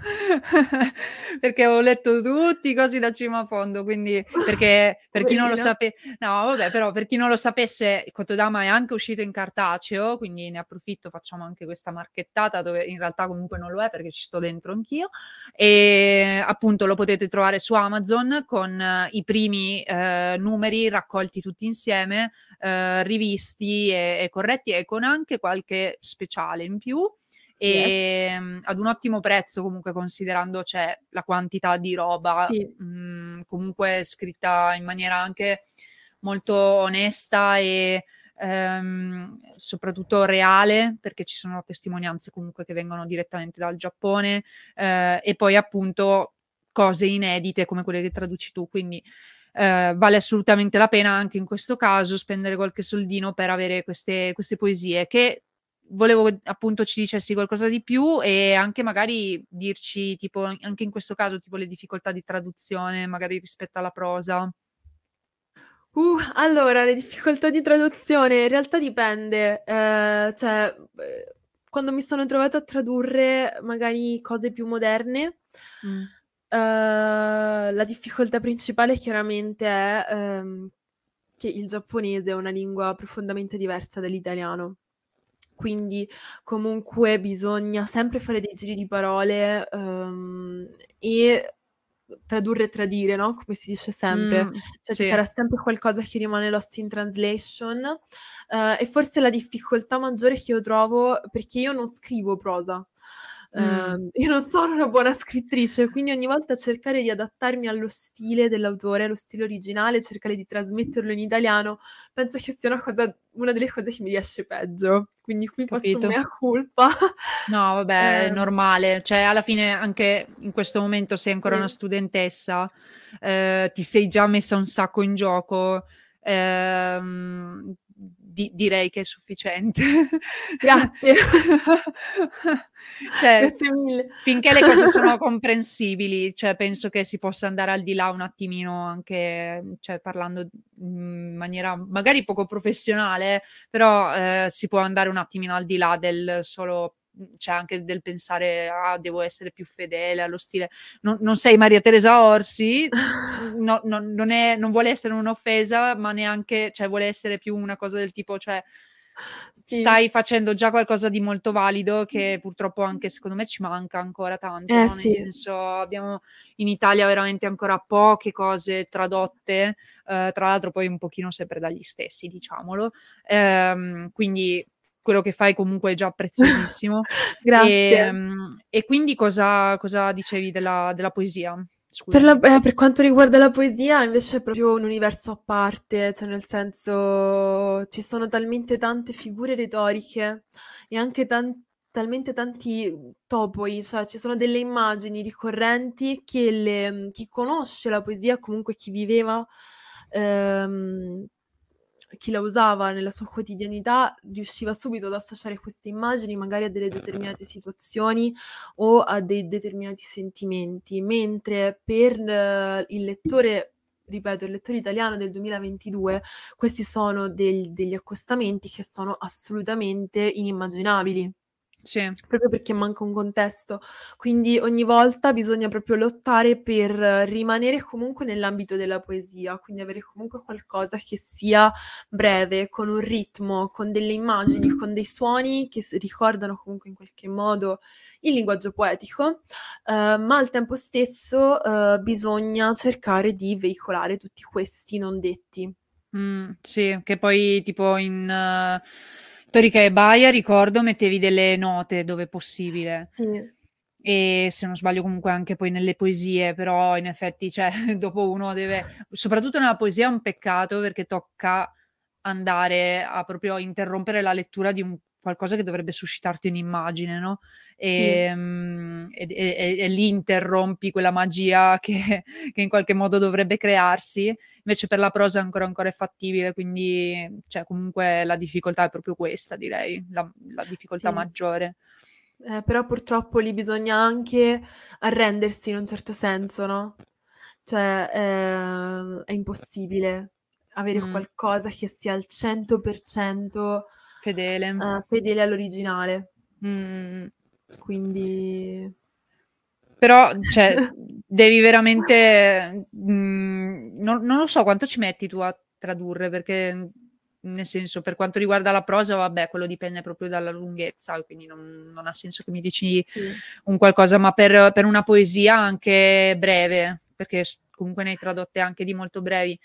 perché ho letto tutti i cosi da cima a fondo, quindi perché per chi non lo sapesse, no, vabbè, però per chi non lo sapesse, Kotodama è anche uscito in cartaceo, quindi ne approfitto, facciamo anche questa marchettata dove in realtà comunque non lo è perché ci sto dentro anch'io. E appunto lo potete trovare su Amazon con uh, i primi uh, numeri raccolti tutti insieme, uh, rivisti e, e corretti e con anche qualche speciale in più e yes. Ehm, ad un ottimo prezzo comunque considerando cioè, la quantità di roba sì. mh, mm, comunque scritta in maniera anche molto onesta e ehm, soprattutto reale perché ci sono testimonianze comunque che vengono direttamente dal Giappone eh, e poi appunto cose inedite come quelle che traduci tu quindi eh, vale assolutamente la pena anche in questo caso spendere qualche soldino per avere queste, queste poesie che volevo appunto ci dicessi qualcosa di più e anche magari dirci tipo anche in questo caso tipo le difficoltà di traduzione magari rispetto alla prosa. Uh, allora, le difficoltà di traduzione in realtà dipende, eh, cioè eh, quando mi sono trovata a tradurre magari cose più moderne, mm. eh, la difficoltà principale chiaramente è ehm, che il giapponese è una lingua profondamente diversa dall'italiano quindi comunque bisogna sempre fare dei giri di parole um, e tradurre e tradire, no? Come si dice sempre. Mm, cioè sì. ci sarà sempre qualcosa che rimane lost in translation uh, e forse la difficoltà maggiore che io trovo, perché io non scrivo prosa, Mm. Uh, io non sono una buona scrittrice, quindi ogni volta cercare di adattarmi allo stile dell'autore, allo stile originale, cercare di trasmetterlo in italiano, penso che sia una, cosa, una delle cose che mi riesce peggio. Quindi qui Capito. faccio mea colpa. No, vabbè, eh. è normale. Cioè, alla fine, anche in questo momento sei ancora sì. una studentessa, eh, ti sei già messa un sacco in gioco. Ehm, di- direi che è sufficiente. Grazie. cioè, Grazie mille. Finché le cose sono comprensibili, cioè, penso che si possa andare al di là un attimino anche cioè, parlando in maniera magari poco professionale, però eh, si può andare un attimino al di là del solo Mhmm, c'è anche del pensare, ah, devo essere più fedele allo stile. Non, non sei Maria Teresa Orsi, no, no, non, è, non, vuole essere un'offesa, ma neanche, cioè, vuole essere più una cosa del tipo, cioè, sì. stai facendo già qualcosa di molto valido che purtroppo anche secondo me ci manca ancora tanto. Eh, no? sì. Nel senso, abbiamo in Italia veramente ancora poche cose tradotte, eh, tra l'altro poi un pochino sempre dagli stessi, diciamolo. Eh, quindi quello che fai comunque è già preziosissimo. Grazie. E, um, e quindi cosa, cosa dicevi della, della, poesia? Per, la, eh, per, quanto riguarda la poesia, invece è proprio un universo a parte, cioè nel senso ci sono talmente tante figure retoriche e anche tan- talmente tanti topoi, cioè ci sono delle immagini ricorrenti che le, chi conosce la poesia, comunque chi viveva ehm, chi la usava nella sua quotidianità riusciva subito ad associare queste immagini magari a delle determinate situazioni o a dei determinati sentimenti, mentre per uh, il lettore ripeto, il lettore italiano del 2022, questi sono del, degli accostamenti che sono assolutamente inimmaginabili. Sì. Proprio perché manca un contesto. Quindi ogni volta bisogna proprio lottare per rimanere comunque nell'ambito della poesia, quindi avere comunque qualcosa che sia breve, con un ritmo, con delle immagini, con dei suoni che ricordano comunque in qualche modo il linguaggio poetico, eh, ma al tempo stesso eh, bisogna cercare di veicolare tutti questi non detti. Mm, sì, che poi tipo in... Uh Torica e Baia, ricordo, mettevi delle note dove possibile. Sì. E se non sbaglio comunque anche poi nelle poesie, però in effetti, cioè, dopo uno deve... Soprattutto nella poesia è un peccato perché tocca andare a proprio interrompere la lettura di un qualcosa che dovrebbe suscitarti un'immagine, no? E, sì. um, e, e, e, lì interrompi quella magia che, che, in qualche modo dovrebbe crearsi. Invece per la prosa ancora ancora è fattibile, quindi cioè, comunque la difficoltà è proprio questa, direi, la, la difficoltà sì. maggiore. Eh, però purtroppo lì bisogna anche arrendersi in un certo senso, no? Cioè, eh, è impossibile avere mm. qualcosa che sia al 100% Fedele. Uh, fedele all'originale. Mm. Quindi... Però, cioè, devi veramente... Mm, non, non, lo so quanto ci metti tu a tradurre, perché nel senso, per quanto riguarda la prosa, vabbè, quello dipende proprio dalla lunghezza, quindi non, non ha senso che mi dici sì. un qualcosa, ma per, per una poesia anche breve, perché comunque ne hai tradotte anche di molto brevi,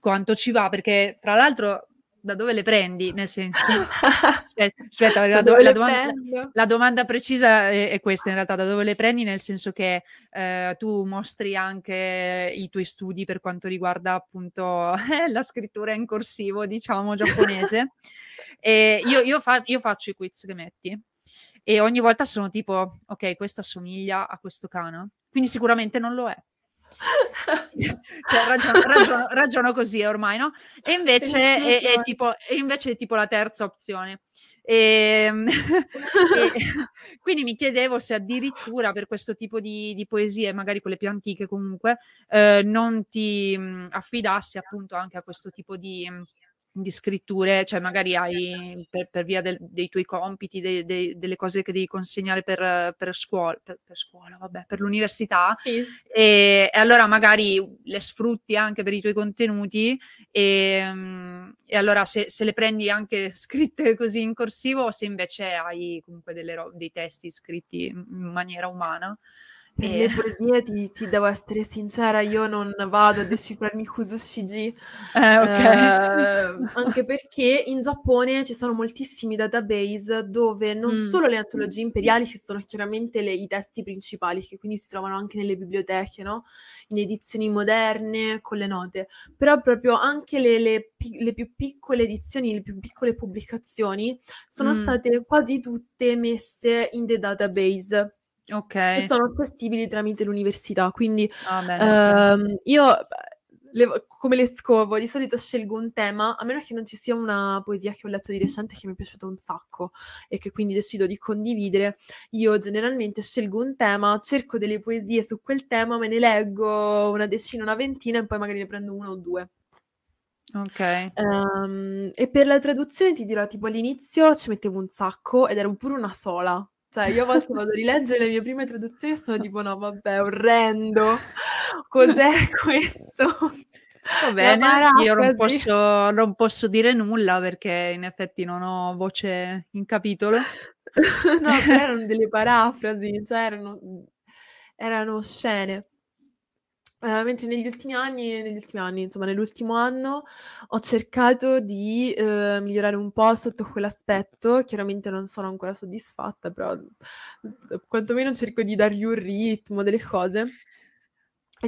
quanto ci va? Perché tra l'altro da dove le prendi? Nel senso, aspetta, aspetta la, do, la, domanda, la, domanda, precisa è, è, questa in realtà, da dove le prendi? Nel senso che eh, tu mostri anche i tuoi studi per quanto riguarda appunto la scrittura in corsivo, diciamo, giapponese. e io, io, fa, io faccio i quiz che metti e ogni volta sono tipo, ok, questo assomiglia a questo cane, quindi sicuramente non lo è cioè, ragiono, ragiono, ragiono, così ormai, no? E invece è, è, tipo, è invece tipo la terza opzione. Ehm, e, e, quindi mi chiedevo se addirittura per questo tipo di, di poesie, magari quelle più antiche comunque, eh, non ti mh, affidassi appunto anche a questo tipo di... Di scritture, cioè magari hai per, per via del, dei tuoi compiti, dei, dei, delle cose che devi consegnare per, per scuola, per, per, scuola, vabbè, per l'università, sì. e, e, allora magari le sfrutti anche per i tuoi contenuti, e, e allora se, se, le prendi anche scritte così in corsivo, o se invece hai comunque ro- dei testi scritti in maniera umana. Per le poesie ti, ti, devo essere sincera, io non vado a decifrarmi Kuzushiji, eh, okay. eh, anche perché in Giappone ci sono moltissimi database dove non mm. solo le antologie imperiali, che sono chiaramente le, i testi principali, che quindi si trovano anche nelle biblioteche, no? in edizioni moderne, con le note, però proprio anche le, le, le più piccole edizioni, le più piccole pubblicazioni sono mm. state quasi tutte messe in the database Ok. sono accessibili tramite l'università. Quindi Ah, bene, ehm, io le- come le scovo, di solito scelgo un tema, a meno che non ci sia una poesia che ho letto di recente che mi è piaciuta un sacco e che quindi decido di condividere. Io generalmente scelgo un tema, cerco delle poesie su quel tema, me ne leggo una decina, una ventina e poi magari ne prendo una o due. Ok. Ehm, e per la traduzione ti dirò, tipo all'inizio ci mettevo un sacco ed era pure una sola. Cioè, io a volte vado a rileggere le mie prime traduzioni e sono tipo: "No vabbè, orrendo. Cos'è questo?" Va bene, io non posso non posso dire nulla perché in effetti non ho voce in capitolo. No, erano delle parafrasi, cioè erano erano scene. Ehm, mentre negli ultimi anni negli ultimi anni, insomma nell'ultimo anno, ho cercato di, uhm, migliorare un po' sotto quell'aspetto. Chiaramente non sono ancora soddisfatta, però, uhm, quantomeno cerco di dargli un ritmo, delle cose.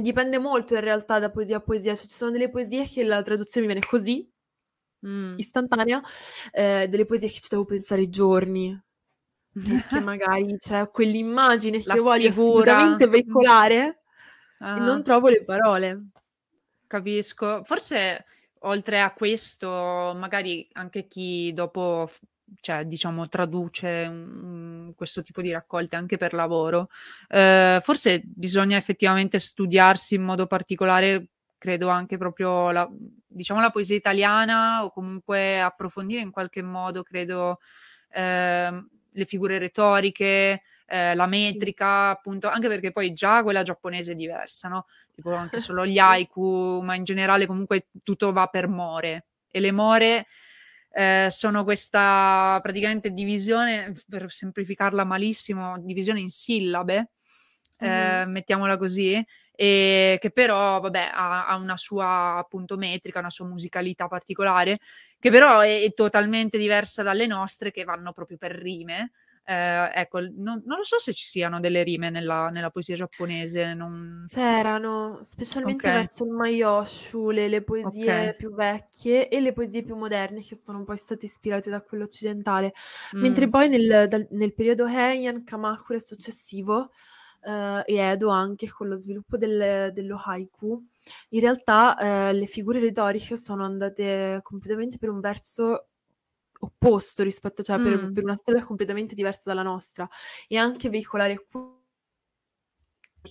dipende molto in realtà da poesia a poesia, cioè ci sono delle poesie che la traduzione mi viene così, Mh. istantanea, ehm, delle poesie che ci devo pensare giorni, perché magari c'è quell'immagine che La io voglio figura. assolutamente veicolare e Ah. non trovo le parole. Capisco. Forse oltre a questo, magari anche chi dopo cioè diciamo traduce, mhmm, questo tipo di raccolte anche per lavoro, ehm, forse bisogna effettivamente studiarsi in modo particolare, credo anche proprio la diciamo la poesia italiana o comunque approfondire in qualche modo, credo, ehm, le figure retoriche, ehm, la metrica, appunto, anche perché poi già quella giapponese è diversa, no, tipo anche solo gli haiku, ma in generale comunque tutto va per more e le more, ehm, sono questa praticamente divisione, per semplificarla malissimo, divisione in sillabe, Mh-mh. ehm, mettiamola così, ehm, che però vabbè ha ha una sua appunto metrica, una sua musicalità particolare, che però è è totalmente diversa dalle nostre che vanno proprio per rime. Ehm, ecco, non non lo so se ci siano delle rime nella nella poesia giapponese, non C'erano, specialmente Okay. verso il Maiyoshu, le le poesie Okay. più vecchie e le poesie più moderne che sono poi state ispirate da quello occidentale. Mentre Mh. poi nel dal nel periodo Heian, Kamakura e successivo, ehm, e Edo anche con lo sviluppo del dello haiku, in realtà, ehm, le figure retoriche sono andate completamente per un verso opposto rispetto cioè per Mh. per una strada completamente diversa dalla nostra e anche veicolare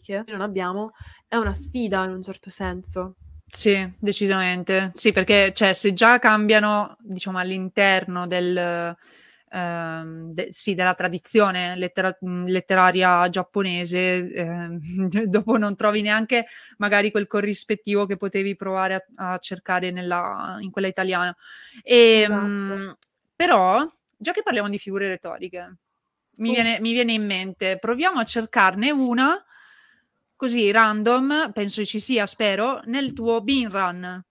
che non abbiamo è una sfida in un certo senso. Sì, decisamente. Sì, perché cioè se già cambiano, diciamo all'interno del ehm, de sì, della tradizione lettera letteraria giapponese, ehm, dopo non trovi neanche magari quel corrispettivo che potevi provare a a cercare nella in quella italiana. Esatto. Ehm, però, già che parliamo di figure retoriche, mi Uh. viene mi viene in mente, proviamo a cercarne una così random, penso ci sia, spero, nel tuo Binran.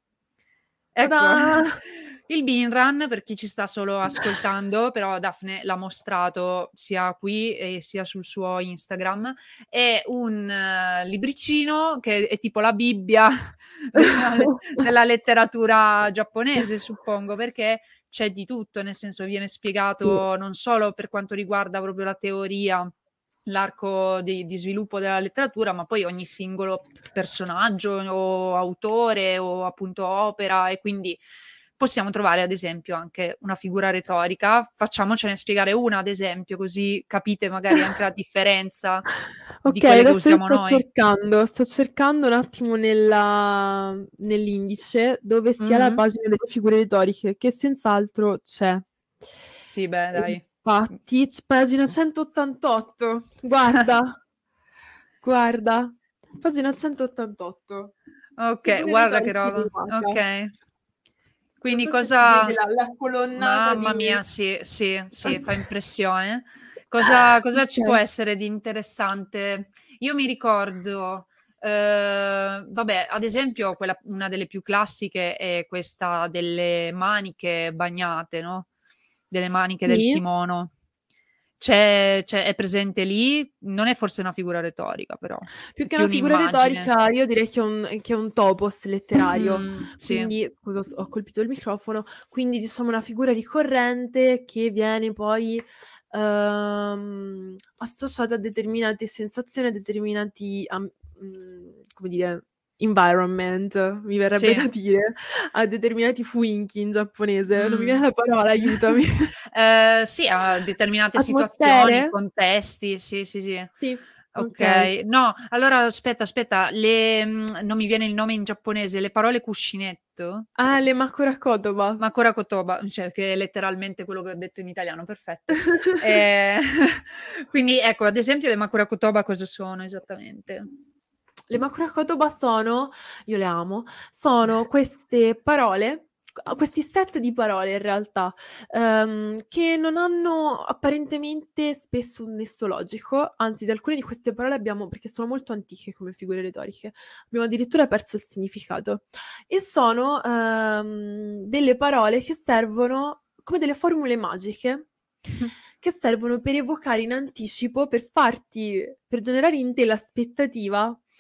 Ecco, Ta-da! il Binran, per chi ci sta solo ascoltando, però Daphne l'ha mostrato sia qui e sia sul suo Instagram, è un libricino che è tipo la Bibbia della della letteratura giapponese, suppongo, perché c'è di tutto, nel senso viene spiegato non solo per quanto riguarda proprio la teoria, l'arco di di sviluppo della letteratura, ma poi ogni singolo personaggio o autore o appunto opera e quindi possiamo trovare ad esempio anche una figura retorica. Facciamocene spiegare una ad esempio, così capite magari anche la differenza di Okay, quelle che usiamo sto noi. cercando, sto cercando un attimo nella nell'indice dove sia la Mh-mh. pagina delle figure retoriche, che senz'altro c'è. Sì, beh, dai. infatti pagina 188. Guarda. Guarda. Pagina 188. Okay, Figure guarda che di roba. Waka. Quindi so cosa la la colonnata mamma di mia, sì, sì, sì, fa impressione. Cosa cosa ci può essere di interessante? Io mi ricordo, ehm, vabbè, ad esempio quella una delle più classiche è questa delle maniche bagnate, no, delle maniche del Sì. kimono. C'è c'è è presente lì? Non è forse una figura retorica però, Più che più una figura retorica io direi che è un che è un topos letterario. Sì. Quindi scusa s ho colpito il microfono, quindi diciamo una figura ricorrente che viene poi, uhm, associata a determinate sensazioni, a determinati mhmm, come dire, environment, mi verrebbe da Sì. dire, a determinati fuinchi in giapponese. Non mi viene Mh. la parola, aiutami. Ehm, sì, a determinate situazioni, Atmosfere? contesti, sì, sì, sì. Sì, okay. Okay. No, allora aspetta, aspetta, le mhmm, non mi viene il nome in giapponese, le parole cuscinetto? Ah, le Makura Kotoba. Makura Kotoba, cioè che è letteralmente quello che ho detto in italiano, perfetto. Ehm, quindi ecco, ad esempio le Makura Kotoba cosa sono esattamente? Le Makura Kotoba sono io le amo, sono queste parole q questi set di parole in realtà, ehm, che non hanno apparentemente spesso un nesso logico, anzi di alcune di queste parole abbiamo perché sono molto antiche come figure retoriche, abbiamo addirittura perso il significato. E sono, ehm, delle parole che servono come delle formule magiche, che servono per evocare in anticipo, per farti per generare in te l'aspettativa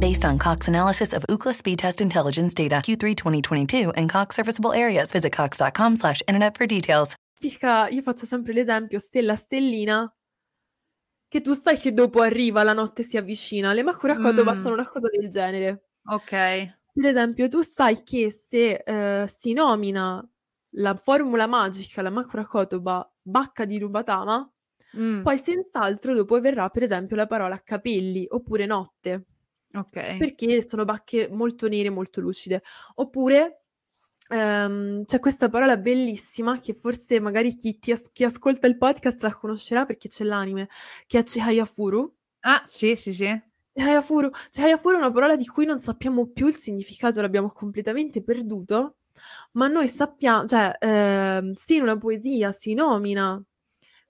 Based on Cox analysis of Ookla speed test intelligence data Q3 2022 and Cox serviceable areas, visit cox.com/internet for details. io faccio sempre l'esempio stella stellina, che tu sai che dopo arriva, la notte si avvicina. Le Makura Kotoba Mm. sono una cosa del genere. Ok. Per esempio, tu sai che se eh, si nomina la formula magica, la Makura Kotoba, Bacca di Rubatama, Mm, poi senz'altro dopo verrà per esempio la parola capelli oppure notte, ok. perché sono bacche molto nere, molto lucide. Oppure ehm, c'è questa parola bellissima che forse magari chi, ti as- chi ascolta il podcast la conoscerà perché c'è l'anime, che è Chihayafuru. Ah, sì, sì, sì. Chihayafuru, Chihayafuru è una parola di cui non sappiamo più il significato, l'abbiamo completamente perduto, ma noi sappiamo, cioè, ehm, sì, in una poesia si nomina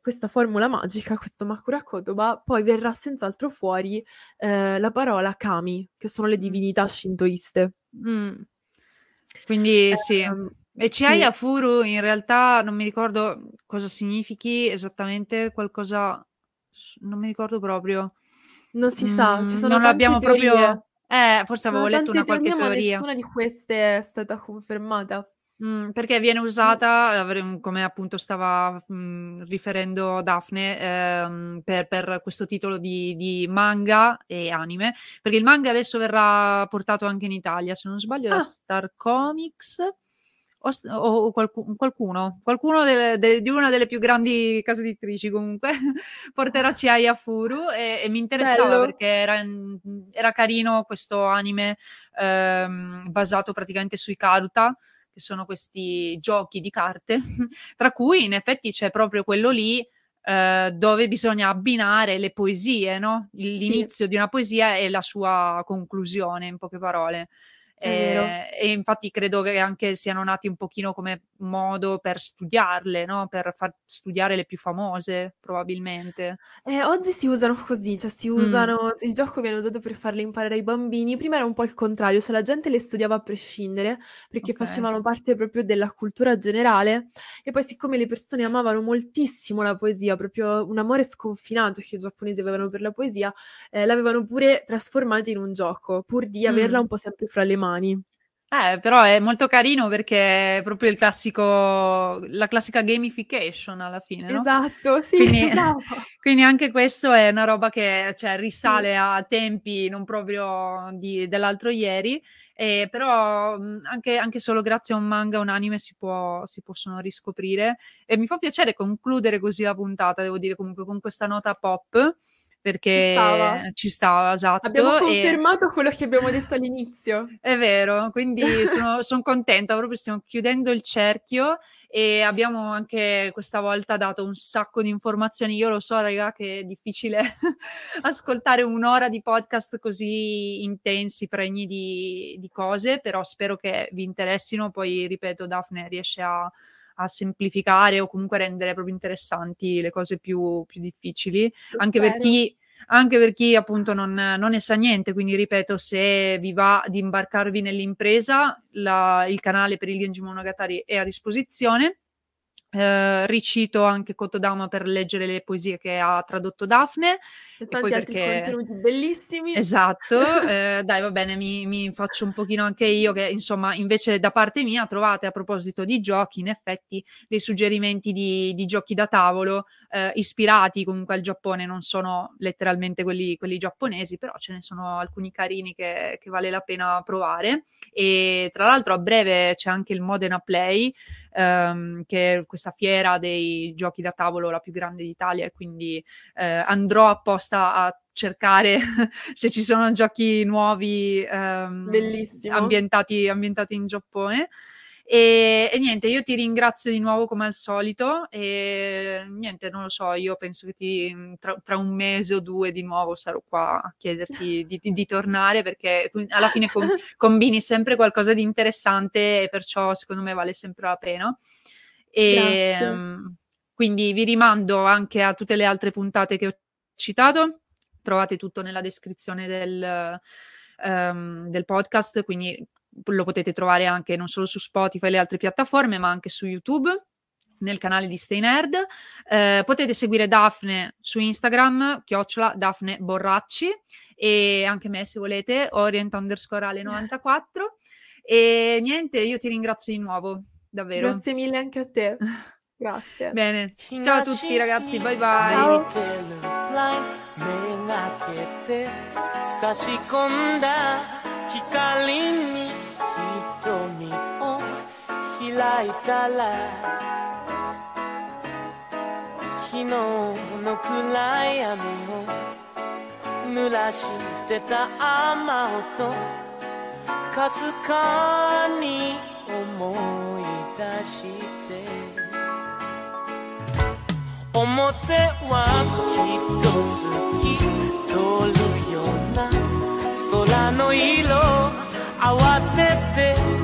questa formula magica, questo Makura Kotoba, poi verrà senz'altro fuori eh, la parola kami, che sono le Mm. divinità shintoiste. Mm. Quindi sì. Ehm, E sì. Chiaya Furu in realtà non mi ricordo cosa significhi esattamente, qualcosa non mi ricordo proprio. Non si sa, ci Mm, sono non l'abbiamo teorie. proprio Eh, forse avevo letto una qualche teorie, ma teoria. nessuna di queste è stata confermata. Mm, perché viene usata, avrem- come appunto stava mm, riferendo Daphne, ehm, per, per questo titolo di, di manga e anime, perché il manga adesso verrà portato anche in Italia, se non sbaglio, da Ah. Star Comics o, s- o qualcu- qualcuno, qualcuno delle- de- di una delle più grandi case editrici comunque, porterà Chiaya Furu e, e mi interessava Bello. perché era, era carino questo anime ehm, basato praticamente sui Karuta che sono questi giochi di carte, tra cui in effetti c'è proprio quello lì eh, dove bisogna abbinare le poesie, no? L'inizio di una poesia e la sua conclusione, in poche parole. Vero. Eh, e infatti credo che anche siano nati un pochino come modo per studiarle, no? Per far studiare le più famose, probabilmente. Eh, oggi si usano così, cioè si Mm. usano, il gioco viene usato per farle imparare ai bambini, prima era un po' il contrario, cioè la gente le studiava a prescindere perché Ok. facevano parte proprio della cultura generale e poi siccome le persone amavano moltissimo la poesia, proprio un amore sconfinato che i giapponesi avevano per la poesia, eh, l'avevano pure trasformata in un gioco, pur di averla Mm. un po' sempre fra le mani. Eh, però è molto carino perché è proprio il classico, la classica gamification alla fine, no? Esatto, sì, Quindi, quindi anche questo è una roba che cioè, risale a tempi non proprio di- dell'altro ieri, eh, però mh, anche, anche solo grazie a un manga un anime si, può- si possono riscoprire. E mi fa piacere concludere così la puntata, devo dire comunque con questa nota pop, perché Ci stava. ci stava, esatto. Abbiamo e- confermato quello che abbiamo detto all'inizio. è vero, quindi sono, son contenta, proprio stiamo chiudendo il cerchio e abbiamo anche questa volta dato un sacco di informazioni. Io lo so, raga, che è difficile ascoltare un'ora di podcast così intensi, pregni di, di cose, però spero che vi interessino. Poi, ripeto, Daphne riesce a, a semplificare o comunque rendere proprio interessanti le cose più, più difficili, anche per chi anche per chi appunto non, non ne sa niente, quindi ripeto, se vi va di imbarcarvi nell'impresa, la- il canale per il Genji Monogatari è a disposizione. Eh, ricito anche Kotodama per leggere le poesie che ha tradotto Daphne. E poi tanti altri perché- contenuti bellissimi. Esatto, eh, dai va bene, mi, mi faccio un pochino anche io che insomma invece da parte mia trovate a proposito di giochi in effetti dei suggerimenti di, di giochi da tavolo eh, ispirati comunque al Giappone, non sono letteralmente quelli, quelli giapponesi, però ce ne sono alcuni carini che, che vale la pena provare e tra l'altro a breve c'è anche il Modena Play ehm, che è questa fiera dei giochi da tavolo la più grande d'Italia e quindi eh, andrò apposta a cercare se ci sono giochi nuovi ehm, ambientati, ambientati in Giappone. E, e, niente, io ti ringrazio di nuovo come al solito e niente, non lo so, io penso che ti, tra, tra un mese o due di nuovo sarò qua a chiederti di, di, di tornare perché alla fine com, combini sempre qualcosa di interessante e perciò secondo me vale sempre la pena. E, um, quindi vi rimando anche a tutte le altre puntate che ho citato, trovate tutto nella descrizione del, um, del podcast, quindi lo potete trovare anche non solo su Spotify e le altre piattaforme, ma anche su YouTube nel canale di Stay Nerd. Eh, potete seguire Daphne su Instagram, chiocciola Daphne Borracci, e anche me se volete, orient underscore ale 94. E niente, io ti ringrazio di nuovo, davvero. Grazie mille anche a te. Grazie. Bene, ciao a tutti ragazzi, bye bye. Ciao. 光に瞳を開いたら。昨日の暗闇を濡らしてた雨音。かすかに思い出して。表はきっと好き通るような。空の色慌てて